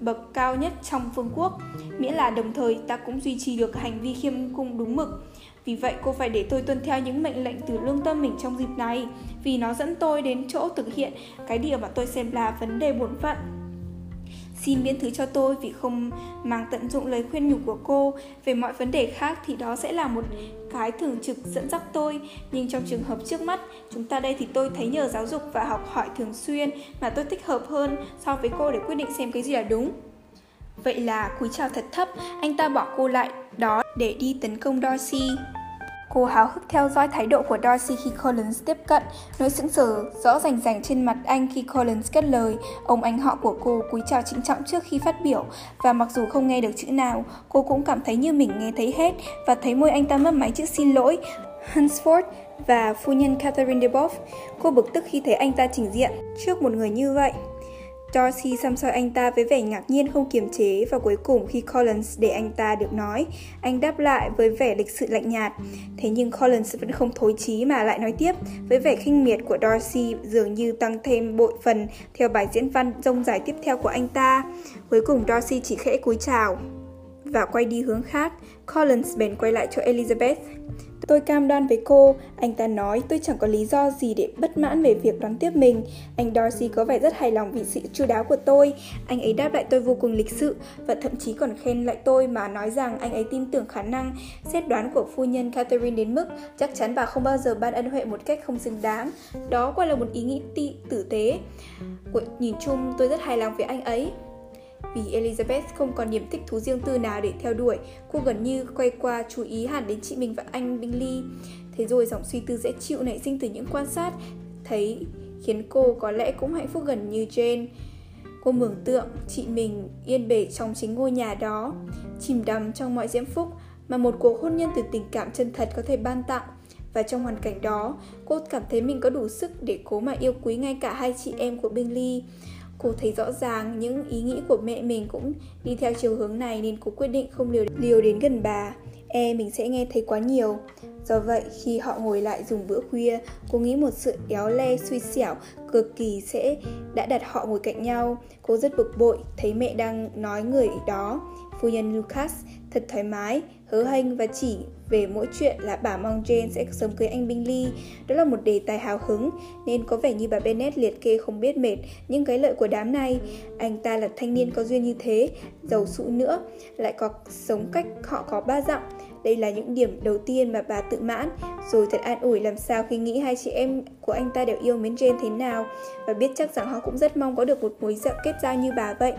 bậc cao nhất trong phương quốc, miễn là đồng thời ta cũng duy trì được hành vi khiêm cung đúng mực. Vì vậy cô phải để tôi tuân theo những mệnh lệnh từ lương tâm mình trong dịp này, vì nó dẫn tôi đến chỗ thực hiện cái điều mà tôi xem là vấn đề bổn phận. Xin miễn thứ cho tôi vì không mang tận dụng lời khuyên nhủ của cô. Về mọi vấn đề khác thì đó sẽ là một cái thường trực dẫn dắt tôi. Nhưng trong trường hợp trước mắt, chúng ta đây thì tôi thấy nhờ giáo dục và học hỏi thường xuyên mà tôi thích hợp hơn so với cô để quyết định xem cái gì là đúng. Vậy là cúi chào thật thấp, anh ta bỏ cô lại đó để đi tấn công dorsey. Cô háo hức theo dõi thái độ của Darcy khi Collins tiếp cận, nỗi sững sờ rõ rành rành trên mặt anh khi Collins kết lời. Ông anh họ của cô cúi chào trịnh trọng trước khi phát biểu, và mặc dù không nghe được chữ nào, cô cũng cảm thấy như mình nghe thấy hết và thấy môi anh ta mất máy chữ xin lỗi. Hunsford và phu nhân Catherine Deboff, cô bực tức khi thấy anh ta trình diện trước một người như vậy. Darcy xăm soi anh ta với vẻ ngạc nhiên không kiềm chế và cuối cùng khi Collins để anh ta được nói, anh đáp lại với vẻ lịch sự lạnh nhạt. Thế nhưng Collins vẫn không thối chí mà lại nói tiếp với vẻ khinh miệt của Darcy dường như tăng thêm bội phần theo bài diễn văn rông dài tiếp theo của anh ta. Cuối cùng Darcy chỉ khẽ cúi chào và quay đi hướng khác. Collins bèn quay lại cho Elizabeth. Tôi cam đoan với cô, anh ta nói tôi chẳng có lý do gì để bất mãn về việc đón tiếp mình. Anh Darcy có vẻ rất hài lòng vì sự chu đáo của tôi. Anh ấy đáp lại tôi vô cùng lịch sự và thậm chí còn khen lại tôi mà nói rằng anh ấy tin tưởng khả năng xét đoán của phu nhân Catherine đến mức chắc chắn bà không bao giờ ban ân huệ một cách không xứng đáng. Đó quả là một ý nghĩ tị tử tế. Nhìn chung tôi rất hài lòng với anh ấy. Vì Elizabeth không còn niềm thích thú riêng tư nào để theo đuổi, cô gần như quay qua chú ý hẳn đến chị mình và anh Bingley. Thế rồi dòng suy tư dễ chịu nảy sinh từ những quan sát, thấy khiến cô có lẽ cũng hạnh phúc gần như Jane. Cô mường tượng chị mình yên bề trong chính ngôi nhà đó, chìm đắm trong mọi diễm phúc mà một cuộc hôn nhân từ tình cảm chân thật có thể ban tặng. Và trong hoàn cảnh đó, cô cảm thấy mình có đủ sức để cố mà yêu quý ngay cả hai chị em của Bingley. Cô thấy rõ ràng những ý nghĩ của mẹ mình cũng đi theo chiều hướng này nên cô quyết định không liều, liều đến gần bà. E mình sẽ nghe thấy quá nhiều. Do vậy, khi họ ngồi lại dùng bữa khuya, cô nghĩ một sự éo le suy xẻo cực kỳ sẽ đã đặt họ ngồi cạnh nhau. Cô rất bực bội thấy mẹ đang nói người đó. Phu nhân Lucas thật thoải mái, hớ hênh và chỉ về mỗi chuyện là bà mong Jane sẽ sớm cưới anh Bingley. Đó là một đề tài hào hứng, nên có vẻ như bà Bennet liệt kê không biết mệt những cái lợi của đám này. Anh ta là thanh niên có duyên như thế, giàu sụ nữa, lại có sống cách họ có ba dặm. Đây là những điểm đầu tiên mà bà tự mãn, rồi thật an ủi làm sao khi nghĩ hai chị em của anh ta đều yêu mến Jane thế nào và biết chắc rằng họ cũng rất mong có được một mối dạo kết giao như bà vậy.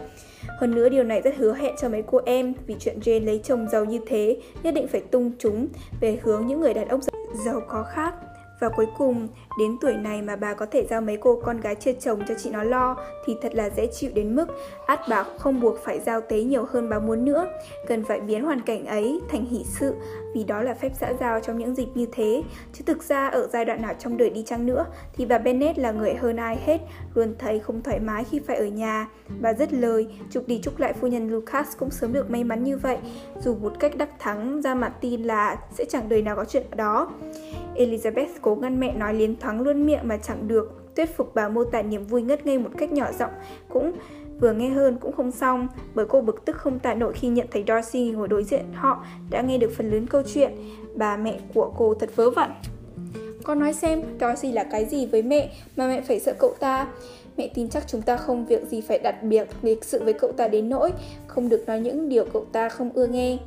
Hơn nữa điều này rất hứa hẹn cho mấy cô em vì chuyện Jane lấy chồng giàu như thế nhất định phải tung chúng về hướng những người đàn ông giàu có khác. Và cuối cùng, đến tuổi này mà bà có thể giao mấy cô con gái chưa chồng cho chị nó lo thì thật là dễ chịu đến mức át bà không buộc phải giao tế nhiều hơn bà muốn nữa. Cần phải biến hoàn cảnh ấy thành hỷ sự vì đó là phép xã giao trong những dịp như thế. Chứ thực ra ở giai đoạn nào trong đời đi chăng nữa thì bà Bennett là người hơn ai hết, luôn thấy không thoải mái khi phải ở nhà. Bà rất lời, chúc đi chúc lại phu nhân Lucas cũng sớm được may mắn như vậy, dù một cách đắc thắng ra mặt tin là sẽ chẳng đời nào có chuyện đó. Elizabeth cố ngăn mẹ nói liến thoáng luôn miệng mà chẳng được, thuyết phục bà mô tả niềm vui ngất ngây một cách nhỏ giọng, cũng vừa nghe hơn cũng không xong bởi cô bực tức không tả nổi khi nhận thấy Darcy ngồi đối diện họ đã nghe được phần lớn câu chuyện. Bà mẹ của cô thật vớ vẩn. Con nói xem Darcy là cái gì với mẹ mà mẹ phải sợ cậu ta? Mẹ tin chắc chúng ta không việc gì phải đặt biệt lịch sự với cậu ta đến nỗi Không được nói những điều cậu ta không ưa nghe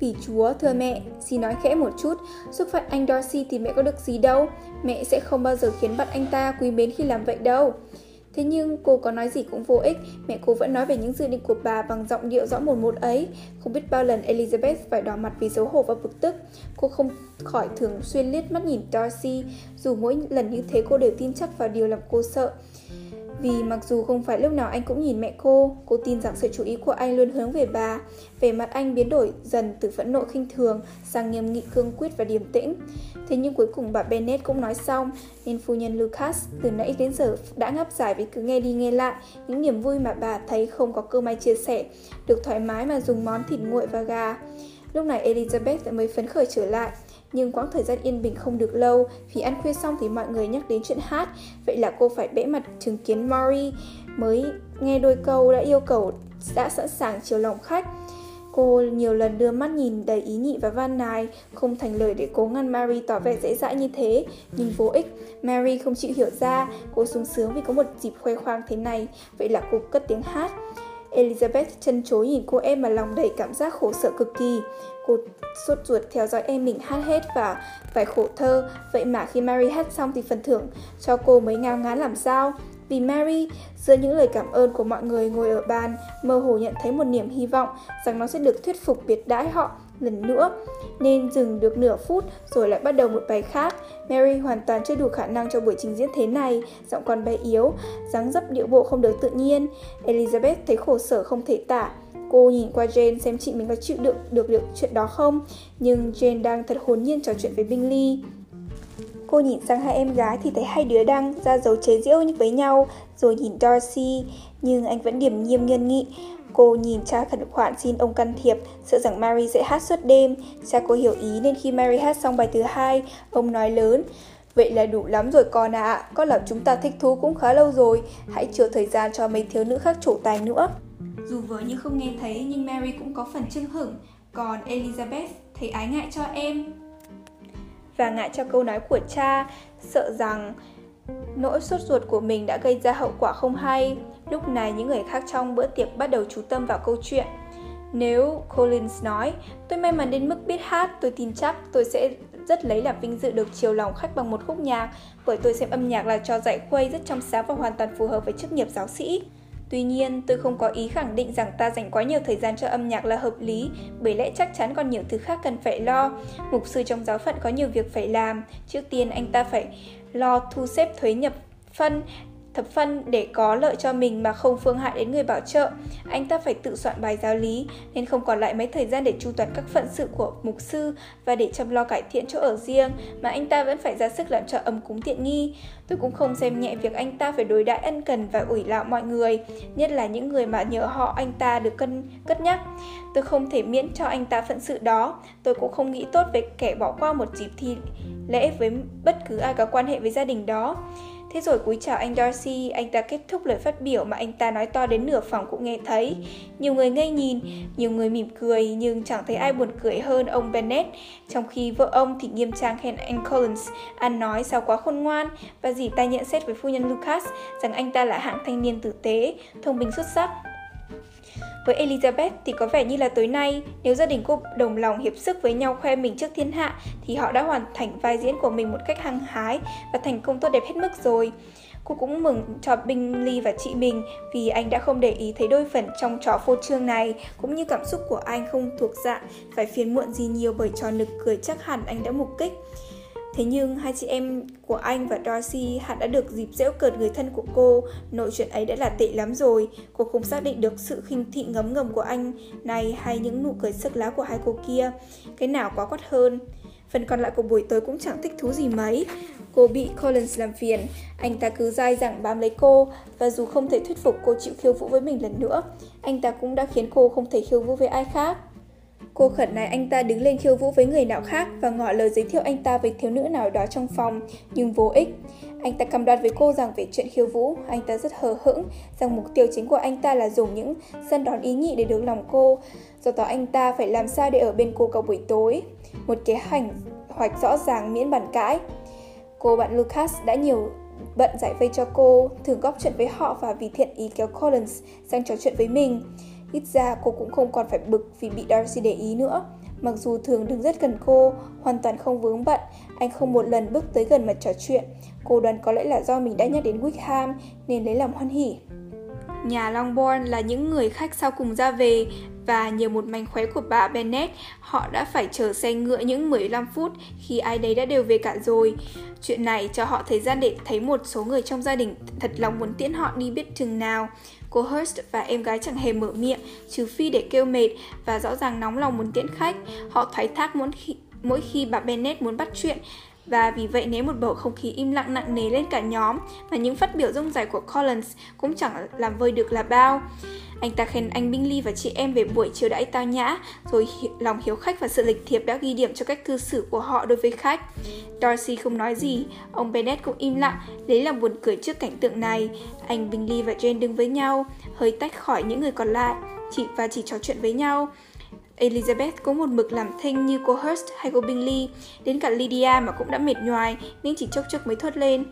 vì Chúa, thưa mẹ, xin nói khẽ một chút, xúc phạm anh Darcy thì mẹ có được gì đâu. Mẹ sẽ không bao giờ khiến bắt anh ta quý mến khi làm vậy đâu. Thế nhưng cô có nói gì cũng vô ích, mẹ cô vẫn nói về những dự định của bà bằng giọng điệu rõ một một ấy. Không biết bao lần Elizabeth phải đỏ mặt vì xấu hổ và bực tức. Cô không khỏi thường xuyên liếc mắt nhìn Darcy, dù mỗi lần như thế cô đều tin chắc vào điều làm cô sợ. Vì mặc dù không phải lúc nào anh cũng nhìn mẹ cô, cô tin rằng sự chú ý của anh luôn hướng về bà. vẻ mặt anh biến đổi dần từ phẫn nộ khinh thường sang nghiêm nghị cương quyết và điềm tĩnh. Thế nhưng cuối cùng bà Bennett cũng nói xong, nên phu nhân Lucas từ nãy đến giờ đã ngáp dài vì cứ nghe đi nghe lại những niềm vui mà bà thấy không có cơ may chia sẻ, được thoải mái mà dùng món thịt nguội và gà. Lúc này Elizabeth mới phấn khởi trở lại, nhưng quãng thời gian yên bình không được lâu. Vì ăn khuya xong thì mọi người nhắc đến chuyện hát. Vậy là cô phải bẽ mặt chứng kiến Maury Mới nghe đôi câu đã yêu cầu đã sẵn sàng chiều lòng khách. Cô nhiều lần đưa mắt nhìn đầy ý nhị và van nài, không thành lời để cố ngăn Mary tỏ vẻ dễ dãi như thế, nhưng vô ích. Mary không chịu hiểu ra, cô sung sướng vì có một dịp khoe khoang thế này, vậy là cô cất tiếng hát. Elizabeth chân chối nhìn cô em mà lòng đầy cảm giác khổ sở cực kỳ. Cô sốt ruột theo dõi em mình hát hết và phải khổ thơ, vậy mà khi Mary hát xong thì phần thưởng cho cô mới ngao ngán làm sao. Vì Mary, giữa những lời cảm ơn của mọi người ngồi ở bàn, mơ hồ nhận thấy một niềm hy vọng rằng nó sẽ được thuyết phục biệt đãi họ lần nữa nên dừng được nửa phút rồi lại bắt đầu một bài khác. Mary hoàn toàn chưa đủ khả năng cho buổi trình diễn thế này, giọng còn bé yếu, dáng dấp điệu bộ không được tự nhiên. Elizabeth thấy khổ sở không thể tả. Cô nhìn qua Jane xem chị mình có chịu đựng được được chuyện đó không, nhưng Jane đang thật hồn nhiên trò chuyện với Bingley. Cô nhìn sang hai em gái thì thấy hai đứa đang ra dấu chế giễu với nhau, rồi nhìn Darcy, nhưng anh vẫn điểm nghiêm nghiêm nghị. Cô nhìn cha khẩn khoản xin ông can thiệp, sợ rằng Mary sẽ hát suốt đêm. Cha cô hiểu ý nên khi Mary hát xong bài thứ hai, ông nói lớn. Vậy là đủ lắm rồi con ạ, à. con làm chúng ta thích thú cũng khá lâu rồi, hãy chờ thời gian cho mấy thiếu nữ khác trổ tài nữa. Dù vừa như không nghe thấy nhưng Mary cũng có phần chưng hửng, còn Elizabeth thấy ái ngại cho em. Và ngại cho câu nói của cha, sợ rằng nỗi sốt ruột của mình đã gây ra hậu quả không hay. Lúc này những người khác trong bữa tiệc bắt đầu chú tâm vào câu chuyện. Nếu Collins nói, tôi may mắn đến mức biết hát, tôi tin chắc tôi sẽ rất lấy làm vinh dự được chiều lòng khách bằng một khúc nhạc, bởi tôi xem âm nhạc là trò dạy khuây rất trong sáng và hoàn toàn phù hợp với chức nghiệp giáo sĩ. Tuy nhiên, tôi không có ý khẳng định rằng ta dành quá nhiều thời gian cho âm nhạc là hợp lý, bởi lẽ chắc chắn còn nhiều thứ khác cần phải lo. Mục sư trong giáo phận có nhiều việc phải làm. Trước tiên, anh ta phải lo thu xếp thuế nhập phân, thập phân để có lợi cho mình mà không phương hại đến người bảo trợ. Anh ta phải tự soạn bài giáo lý nên không còn lại mấy thời gian để chu toàn các phận sự của mục sư và để chăm lo cải thiện chỗ ở riêng mà anh ta vẫn phải ra sức làm cho ấm cúng tiện nghi. Tôi cũng không xem nhẹ việc anh ta phải đối đãi ân cần và ủi lạo mọi người, nhất là những người mà nhờ họ anh ta được cân cất nhắc. Tôi không thể miễn cho anh ta phận sự đó. Tôi cũng không nghĩ tốt về kẻ bỏ qua một dịp thi lễ với bất cứ ai có quan hệ với gia đình đó. Thế rồi cúi chào anh Darcy, anh ta kết thúc lời phát biểu mà anh ta nói to đến nửa phòng cũng nghe thấy. Nhiều người ngây nhìn, nhiều người mỉm cười nhưng chẳng thấy ai buồn cười hơn ông Bennett, trong khi vợ ông thì nghiêm trang khen anh Collins, ăn nói sao quá khôn ngoan và dì ta nhận xét với phu nhân Lucas rằng anh ta là hạng thanh niên tử tế, thông minh xuất sắc, với Elizabeth thì có vẻ như là tối nay, nếu gia đình cô đồng lòng hiệp sức với nhau khoe mình trước thiên hạ, thì họ đã hoàn thành vai diễn của mình một cách hăng hái và thành công tốt đẹp hết mức rồi. Cô cũng mừng cho Bingley và chị mình vì anh đã không để ý thấy đôi phần trong trò phô trương này, cũng như cảm xúc của anh không thuộc dạng phải phiền muộn gì nhiều bởi trò nực cười chắc hẳn anh đã mục kích. Thế nhưng hai chị em của anh và Darcy hẳn đã được dịp dễu cợt người thân của cô, nội chuyện ấy đã là tệ lắm rồi. Cô không xác định được sự khinh thị ngấm ngầm của anh này hay những nụ cười sức lá của hai cô kia. Cái nào quá quát hơn. Phần còn lại của buổi tối cũng chẳng thích thú gì mấy. Cô bị Collins làm phiền, anh ta cứ dai dẳng bám lấy cô và dù không thể thuyết phục cô chịu khiêu vũ với mình lần nữa, anh ta cũng đã khiến cô không thể khiêu vũ với ai khác. Cô khẩn này anh ta đứng lên khiêu vũ với người nào khác và ngỏ lời giới thiệu anh ta với thiếu nữ nào đó trong phòng, nhưng vô ích. Anh ta cầm đoạt với cô rằng về chuyện khiêu vũ, anh ta rất hờ hững, rằng mục tiêu chính của anh ta là dùng những sân đón ý nhị để được lòng cô, do đó anh ta phải làm sao để ở bên cô cả buổi tối. Một kế hành hoạch rõ ràng miễn bàn cãi. Cô bạn Lucas đã nhiều bận giải vây cho cô, thường góp chuyện với họ và vì thiện ý kéo Collins sang trò chuyện với mình. Ít ra cô cũng không còn phải bực vì bị Darcy để ý nữa. Mặc dù thường đứng rất gần cô, hoàn toàn không vướng bận, anh không một lần bước tới gần mà trò chuyện. Cô đoán có lẽ là do mình đã nhắc đến Wickham nên lấy làm hoan hỉ. Nhà Longbourn là những người khách sau cùng ra về và nhờ một mánh khóe của bà Bennet, họ đã phải chờ xe ngựa những 15 phút khi ai đấy đã đều về cả rồi. Chuyện này cho họ thời gian để thấy một số người trong gia đình thật lòng muốn tiễn họ đi biết chừng nào. Cô Hurst và em gái chẳng hề mở miệng, trừ phi để kêu mệt và rõ ràng nóng lòng muốn tiễn khách. Họ thoái thác muốn khi, mỗi khi bà Bennet muốn bắt chuyện và vì vậy nếu một bầu không khí im lặng nặng nề lên cả nhóm và những phát biểu rông dài của Collins cũng chẳng làm vơi được là bao. Anh ta khen anh Bingley và chị em về buổi chiều đãi tao nhã, rồi hi- lòng hiếu khách và sự lịch thiệp đã ghi điểm cho cách cư xử của họ đối với khách. Darcy không nói gì, ông Bennet cũng im lặng, lấy làm buồn cười trước cảnh tượng này. Anh Bingley và Jane đứng với nhau, hơi tách khỏi những người còn lại, chị và chỉ trò chuyện với nhau. Elizabeth cũng một mực làm thinh như cô Hurst hay cô Bingley, đến cả Lydia mà cũng đã mệt nhoài nên chỉ chốc chốc mới thốt lên.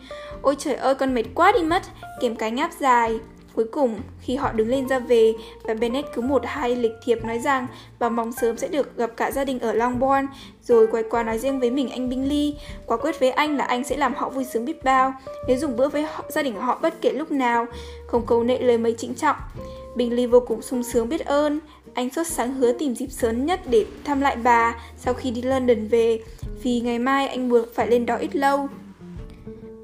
Ôi trời ơi con mệt quá đi mất, kèm cái ngáp dài. Cuối cùng, khi họ đứng lên ra về và Bennett cứ một hai lịch thiệp nói rằng bà mong sớm sẽ được gặp cả gia đình ở Longbourn, rồi quay qua nói riêng với mình anh Bingley, quả quyết với anh là anh sẽ làm họ vui sướng biết bao nếu dùng bữa với họ, gia đình họ bất kể lúc nào, không câu nệ lời mấy trịnh trọng. Bingley vô cùng sung sướng biết ơn, anh sốt sáng hứa tìm dịp sớm nhất để thăm lại bà sau khi đi London về, vì ngày mai anh buộc phải lên đó ít lâu.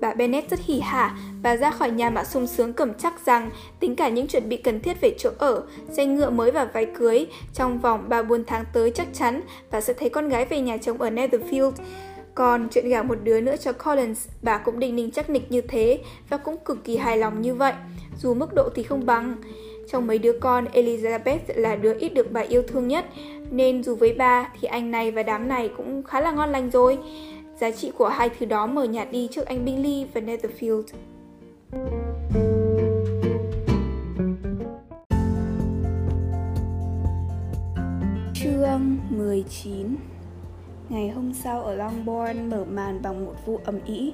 Bà Bennet rất hỉ hả và ra khỏi nhà mà sung sướng cầm chắc rằng tính cả những chuẩn bị cần thiết về chỗ ở, xe ngựa mới và váy cưới, trong vòng 3 4 tháng tới chắc chắn bà sẽ thấy con gái về nhà chồng ở Netherfield. Còn chuyện gả một đứa nữa cho Collins, bà cũng định ninh chắc nịch như thế và cũng cực kỳ hài lòng như vậy, dù mức độ thì không bằng. Trong mấy đứa con, Elizabeth là đứa ít được bà yêu thương nhất, nên dù với ba thì anh này và đám này cũng khá là ngon lành rồi. Giá trị của hai thứ đó mở nhạt đi trước anh Bingley và Netherfield. Chương 19 Ngày hôm sau ở Longbourn mở màn bằng một vụ ầm ĩ.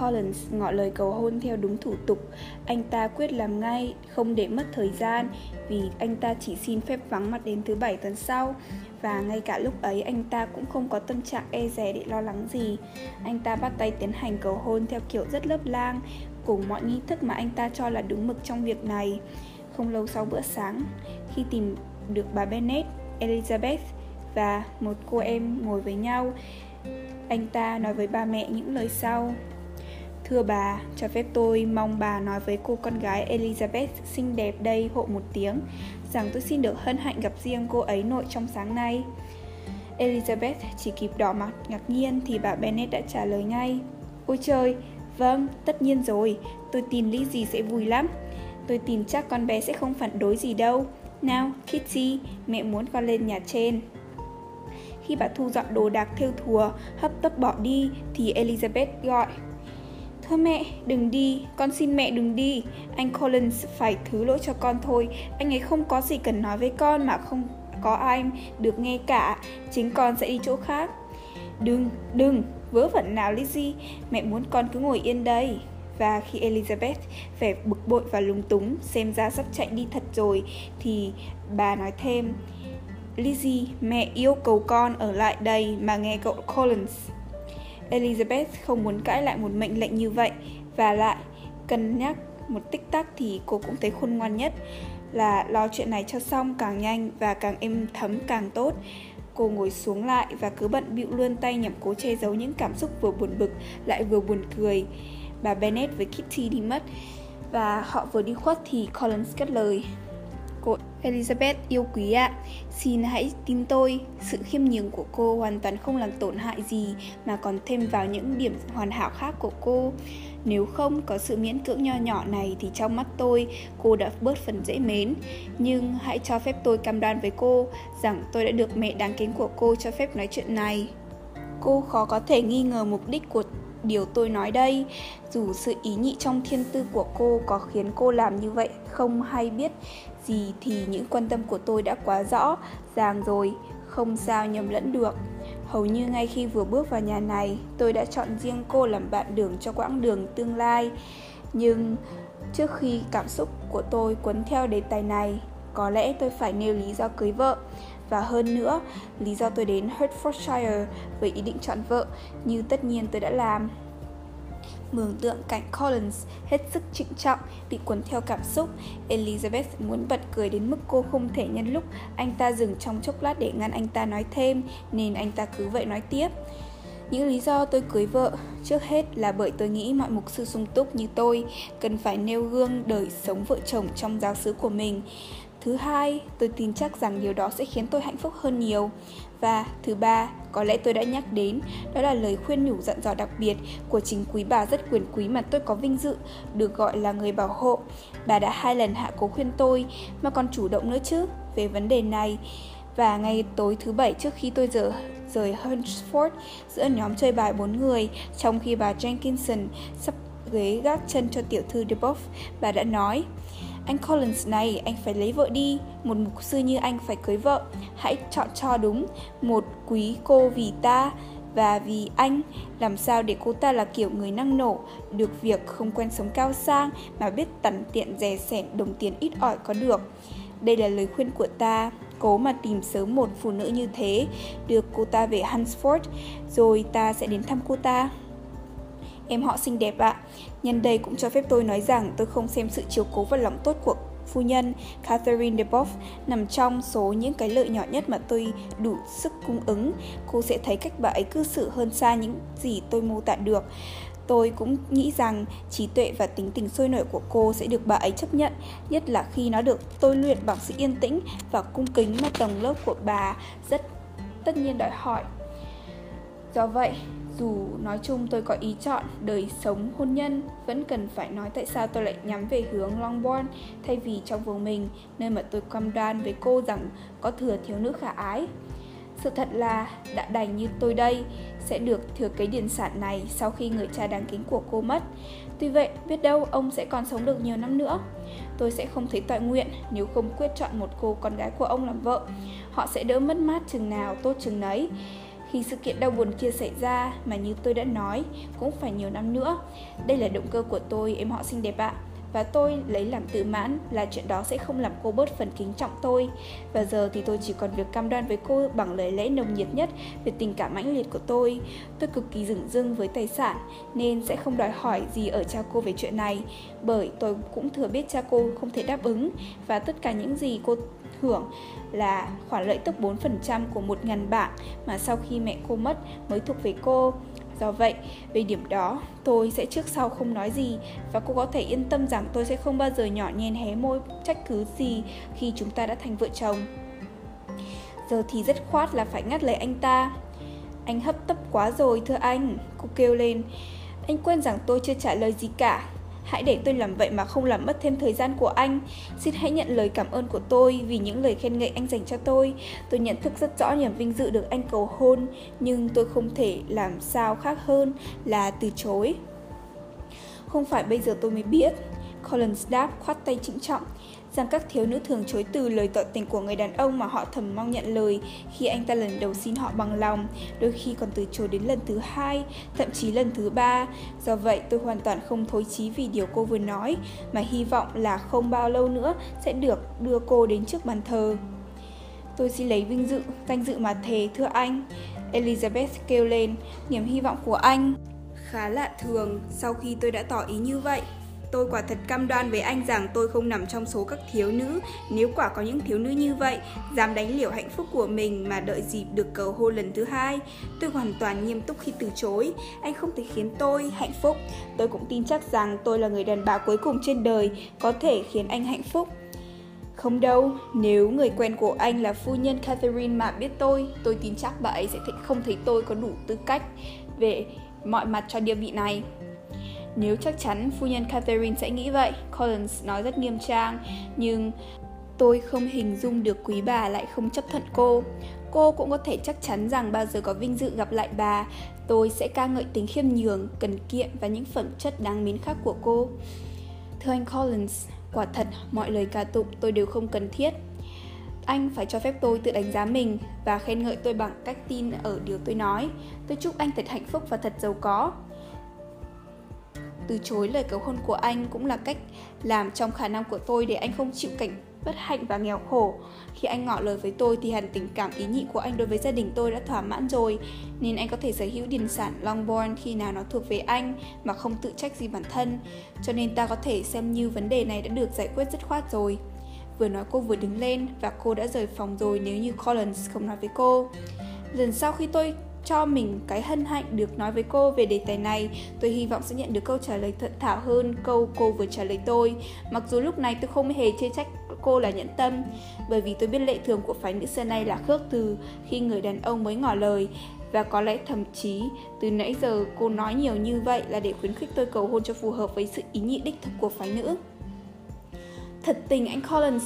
Collins ngỏ lời cầu hôn theo đúng thủ tục. Anh ta quyết làm ngay, không để mất thời gian, vì anh ta chỉ xin phép vắng mặt đến thứ bảy tuần sau. Và ngay cả lúc ấy anh ta cũng không có tâm trạng e dè để lo lắng gì. Anh ta bắt tay tiến hành cầu hôn theo kiểu rất lớp lang, cùng mọi nghi thức mà anh ta cho là đúng mực trong việc này. Không lâu sau bữa sáng, khi tìm được bà Bennett, Elizabeth và một cô em ngồi với nhau. Anh ta nói với ba mẹ những lời sau. Thưa bà, cho phép tôi mong bà nói với cô con gái Elizabeth xinh đẹp đây hộ một tiếng rằng tôi xin được hân hạnh gặp riêng cô ấy nội trong sáng nay. Elizabeth chỉ kịp đỏ mặt ngạc nhiên thì bà Bennet đã trả lời ngay. Ôi trời, vâng, tất nhiên rồi, tôi tin gì sẽ vui lắm. Tôi tin chắc con bé sẽ không phản đối gì đâu. Nào, Kitty, mẹ muốn con lên nhà trên. Khi bà thu dọn đồ đạc theo thùa, hấp tấp bỏ đi, thì Elizabeth gọi. Thưa mẹ, đừng đi, con xin mẹ đừng đi. Anh Collins phải thứ lỗi cho con thôi. Anh ấy không có gì cần nói với con mà không có ai được nghe cả. Chính con sẽ đi chỗ khác. Đừng, đừng, vớ vẩn nào Lizzie, mẹ muốn con cứ ngồi yên đây. Và khi Elizabeth vẻ bực bội và lúng túng, xem ra sắp chạy đi thật rồi, thì bà nói thêm, Lizzie, mẹ yêu cầu con ở lại đây mà nghe cậu Collins. Elizabeth không muốn cãi lại một mệnh lệnh như vậy và lại cân nhắc một tích tắc thì cô cũng thấy khôn ngoan nhất là lo chuyện này cho xong càng nhanh và càng êm thấm càng tốt. Cô ngồi xuống lại và cứ bận bịu luôn tay nhằm cố che giấu những cảm xúc vừa buồn bực lại vừa buồn cười. Bà Bennett với Kitty đi mất và họ vừa đi khuất thì Collins cất lời. Elizabeth yêu quý ạ, xin hãy tin tôi, sự khiêm nhường của cô hoàn toàn không làm tổn hại gì mà còn thêm vào những điểm hoàn hảo khác của cô. Nếu không có sự miễn cưỡng nho nhỏ này thì trong mắt tôi cô đã bớt phần dễ mến. Nhưng hãy cho phép tôi cam đoan với cô rằng tôi đã được mẹ đáng kính của cô cho phép nói chuyện này. Cô khó có thể nghi ngờ mục đích của điều tôi nói đây dù sự ý nhị trong thiên tư của cô có khiến cô làm như vậy không hay biết gì thì những quan tâm của tôi đã quá rõ ràng rồi không sao nhầm lẫn được. Hầu như ngay khi vừa bước vào nhà này tôi đã chọn riêng cô làm bạn đường cho quãng đường tương lai. Nhưng trước khi cảm xúc của tôi cuốn theo đề tài này có lẽ tôi phải nêu lý do cưới vợ. Và hơn nữa, lý do tôi đến Hertfordshire với ý định chọn vợ như tất nhiên tôi đã làm. Mường tượng cảnh Collins hết sức trịnh trọng, bị cuốn theo cảm xúc. Elizabeth muốn bật cười đến mức cô không thể nhân lúc anh ta dừng trong chốc lát để ngăn anh ta nói thêm, nên anh ta cứ vậy nói tiếp. Những lý do tôi cưới vợ trước hết là bởi tôi nghĩ mọi mục sư sung túc như tôi cần phải nêu gương đời sống vợ chồng trong giáo xứ của mình. Thứ hai, tôi tin chắc rằng điều đó sẽ khiến tôi hạnh phúc hơn nhiều. Và thứ ba, có lẽ tôi đã nhắc đến, đó là lời khuyên nhủ dặn dò đặc biệt của chính quý bà rất quyền quý mà tôi có vinh dự được gọi là người bảo hộ. Bà đã hai lần hạ cố khuyên tôi, mà còn chủ động nữa chứ, về vấn đề này. Và ngay tối thứ bảy trước khi tôi rời rời Hunsford giữa nhóm chơi bài bốn người, trong khi bà Jenkinson sắp ghế gác chân cho tiểu thư Deboff, bà đã nói anh Collins này, anh phải lấy vợ đi, một mục sư như anh phải cưới vợ. Hãy chọn cho đúng một quý cô vì ta và vì anh, làm sao để cô ta là kiểu người năng nổ, được việc không quen sống cao sang mà biết tằn tiện rẻ sẻn đồng tiền ít ỏi có được. Đây là lời khuyên của ta, cố mà tìm sớm một phụ nữ như thế, đưa cô ta về Hunsford, rồi ta sẽ đến thăm cô ta. Em họ xinh đẹp ạ. Nhân đây cũng cho phép tôi nói rằng tôi không xem sự chiều cố và lòng tốt của phu nhân Catherine de Boff nằm trong số những cái lợi nhỏ nhất mà tôi đủ sức cung ứng. Cô sẽ thấy cách bà ấy cư xử hơn xa những gì tôi mô tả được. Tôi cũng nghĩ rằng trí tuệ và tính tình sôi nổi của cô sẽ được bà ấy chấp nhận, nhất là khi nó được tôi luyện bằng sự yên tĩnh và cung kính mà tầng lớp của bà rất tất nhiên đòi hỏi. Do vậy, dù nói chung tôi có ý chọn đời sống hôn nhân, vẫn cần phải nói tại sao tôi lại nhắm về hướng Longbourn thay vì trong vùng mình, nơi mà tôi cam đoan với cô rằng có thừa thiếu nữ khả ái. Sự thật là đã đành như tôi đây, sẽ được thừa kế điển sản này sau khi người cha đáng kính của cô mất. Tuy vậy, biết đâu ông sẽ còn sống được nhiều năm nữa. Tôi sẽ không thấy tội nguyện nếu không quyết chọn một cô con gái của ông làm vợ. Họ sẽ đỡ mất mát chừng nào tốt chừng nấy. Khi sự kiện đau buồn kia xảy ra mà như tôi đã nói, cũng phải nhiều năm nữa. Đây là động cơ của tôi, em họ xinh đẹp ạ. Và tôi lấy làm tự mãn là chuyện đó sẽ không làm cô bớt phần kính trọng tôi. Và giờ thì tôi chỉ còn việc cam đoan với cô bằng lời lẽ nồng nhiệt nhất về tình cảm mãnh liệt của tôi. Tôi cực kỳ dửng dưng với tài sản nên sẽ không đòi hỏi gì ở cha cô về chuyện này. Bởi tôi cũng thừa biết cha cô không thể đáp ứng và tất cả những gì cô hưởng là khoản lợi tức 4% của 1.000 bảng mà sau khi mẹ cô mất mới thuộc về cô. Do vậy, về điểm đó, tôi sẽ trước sau không nói gì và cô có thể yên tâm rằng tôi sẽ không bao giờ nhỏ nhen hé môi trách cứ gì khi chúng ta đã thành vợ chồng. Giờ thì rất khoát là phải ngắt lời anh ta. Anh hấp tấp quá rồi thưa anh, cô kêu lên. Anh quên rằng tôi chưa trả lời gì cả. Hãy để tôi làm vậy mà không làm mất thêm thời gian của anh. Xin hãy nhận lời cảm ơn của tôi vì những lời khen ngợi anh dành cho tôi. Tôi nhận thức rất rõ niềm vinh dự được anh cầu hôn, nhưng tôi không thể làm sao khác hơn là từ chối. Không phải bây giờ tôi mới biết. Collins đáp khoát tay trịnh trọng rằng các thiếu nữ thường chối từ lời tỏ tình của người đàn ông mà họ thầm mong nhận lời khi anh ta lần đầu xin họ bằng lòng, đôi khi còn từ chối đến lần thứ hai, thậm chí lần thứ ba. Do vậy, tôi hoàn toàn không thối chí vì điều cô vừa nói, mà hy vọng là không bao lâu nữa sẽ được đưa cô đến trước bàn thờ. Tôi xin lấy vinh dự, danh dự mà thề, thưa anh. Elizabeth kêu lên, niềm hy vọng của anh. Khá lạ thường sau khi tôi đã tỏ ý như vậy. Tôi quả thật cam đoan với anh rằng tôi không nằm trong số các thiếu nữ. Nếu quả có những thiếu nữ như vậy Dám đánh liều hạnh phúc của mình mà đợi dịp được cầu hôn lần thứ hai Tôi hoàn toàn nghiêm túc khi từ chối. Anh không thể khiến tôi hạnh phúc. Tôi cũng tin chắc rằng tôi là người đàn bà cuối cùng trên đời Có thể khiến anh hạnh phúc. Không đâu, nếu người quen của anh là phu nhân Catherine mà biết tôi, tôi tin chắc bà ấy sẽ không thấy tôi có đủ tư cách về mọi mặt cho địa vị này. Nếu chắc chắn phu nhân Catherine sẽ nghĩ vậy, Collins nói rất nghiêm trang, nhưng tôi không hình dung được quý bà lại không chấp thuận cô. Cô cũng có thể chắc chắn rằng bao giờ có vinh dự gặp lại bà, tôi sẽ ca ngợi tính khiêm nhường, cần kiệm và những phẩm chất đáng mến khác của cô. Thưa anh Collins, quả thật mọi lời ca tụng tôi đều không cần thiết. Anh phải cho phép tôi tự đánh giá mình và khen ngợi tôi bằng cách tin ở điều tôi nói. Tôi chúc anh thật hạnh phúc và thật giàu có từ chối lời cầu hôn của anh cũng là cách làm trong khả năng của tôi để anh không chịu cảnh bất hạnh và nghèo khổ. Khi anh ngỏ lời với tôi thì hẳn tình cảm ý nhị của anh đối với gia đình tôi đã thỏa mãn rồi, nên anh có thể sở hữu điền sản Longbourn khi nào nó thuộc về anh mà không tự trách gì bản thân. Cho nên ta có thể xem như vấn đề này đã được giải quyết dứt khoát rồi. Vừa nói cô vừa đứng lên và cô đã rời phòng rồi nếu như Collins không nói với cô. Lần sau khi tôi cho mình cái hân hạnh được nói với cô về đề tài này. Tôi hy vọng sẽ nhận được câu trả lời thuận thảo hơn câu cô vừa trả lời tôi. Mặc dù lúc này tôi không hề chê trách cô là nhẫn tâm, bởi vì tôi biết lệ thường của phái nữ xưa nay là khước từ khi người đàn ông mới ngỏ lời. Và có lẽ thậm chí, từ nãy giờ cô nói nhiều như vậy là để khuyến khích tôi cầu hôn cho phù hợp với sự ý nhị đích thực của phái nữ. Thật tình anh Collins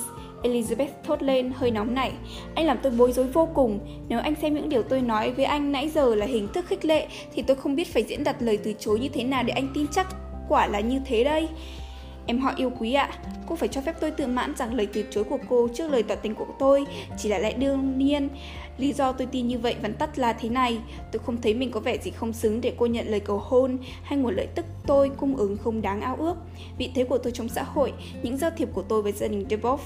Elizabeth thốt lên hơi nóng nảy. Anh làm tôi bối rối vô cùng. Nếu anh xem những điều tôi nói với anh nãy giờ là hình thức khích lệ thì tôi không biết phải diễn đạt lời từ chối như thế nào để anh tin chắc quả là như thế đây. Em họ yêu quý ạ, cô phải cho phép tôi tự mãn rằng lời từ chối của cô trước lời tỏ tình của tôi chỉ là lẽ đương nhiên. Lý do tôi tin như vậy vẫn tắt là thế này, tôi không thấy mình có vẻ gì không xứng để cô nhận lời cầu hôn hay nguồn lợi tức tôi cung ứng không đáng ao ước. Vị thế của tôi trong xã hội, những giao thiệp của tôi với gia đình DeVoff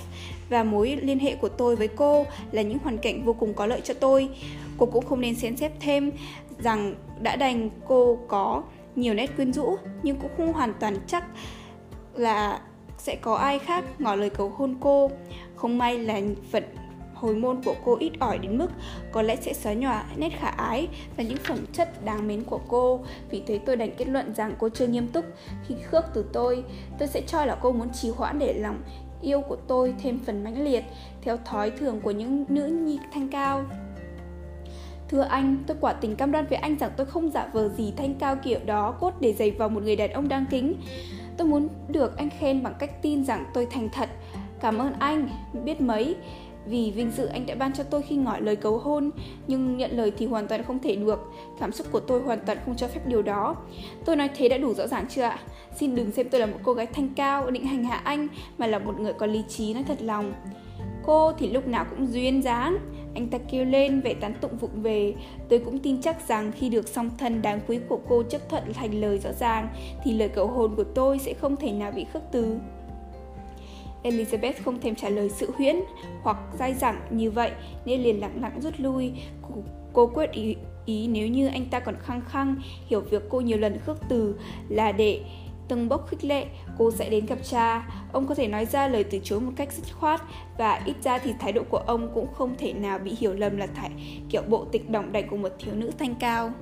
và mối liên hệ của tôi với cô là những hoàn cảnh vô cùng có lợi cho tôi. Cô cũng không nên xem xét thêm rằng đã đành cô có nhiều nét quyến rũ nhưng cũng không hoàn toàn chắc là sẽ có ai khác ngỏ lời cầu hôn cô không may là phận hồi môn của cô ít ỏi đến mức có lẽ sẽ xóa nhòa nét khả ái và những phẩm chất đáng mến của cô vì thế tôi đành kết luận rằng cô chưa nghiêm túc khi khước từ tôi tôi sẽ cho là cô muốn trì hoãn để lòng yêu của tôi thêm phần mãnh liệt theo thói thường của những nữ nhi thanh cao Thưa anh, tôi quả tình cam đoan với anh rằng tôi không giả vờ gì thanh cao kiểu đó cốt để giày vào một người đàn ông đang kính. Tôi muốn được anh khen bằng cách tin rằng tôi thành thật. Cảm ơn anh, biết mấy vì vinh dự anh đã ban cho tôi khi ngỏ lời cầu hôn, nhưng nhận lời thì hoàn toàn không thể được. Cảm xúc của tôi hoàn toàn không cho phép điều đó. Tôi nói thế đã đủ rõ ràng chưa ạ? Xin đừng xem tôi là một cô gái thanh cao, định hành hạ anh, mà là một người có lý trí, nói thật lòng. Cô thì lúc nào cũng duyên dáng. Anh ta kêu lên, vẻ tán tụng vụng về. Tôi cũng tin chắc rằng khi được song thân đáng quý của cô chấp thuận thành lời rõ ràng, thì lời cầu hôn của tôi sẽ không thể nào bị khước từ. Elizabeth không thèm trả lời sự huyễn hoặc dai dẳng như vậy nên liền lặng lặng rút lui. Cô, cô quyết ý, ý nếu như anh ta còn khăng khăng hiểu việc cô nhiều lần khước từ là để từng bốc khích lệ cô sẽ đến gặp cha ông có thể nói ra lời từ chối một cách dứt khoát và ít ra thì thái độ của ông cũng không thể nào bị hiểu lầm là thải kiểu bộ tịch đỏng đảnh của một thiếu nữ thanh cao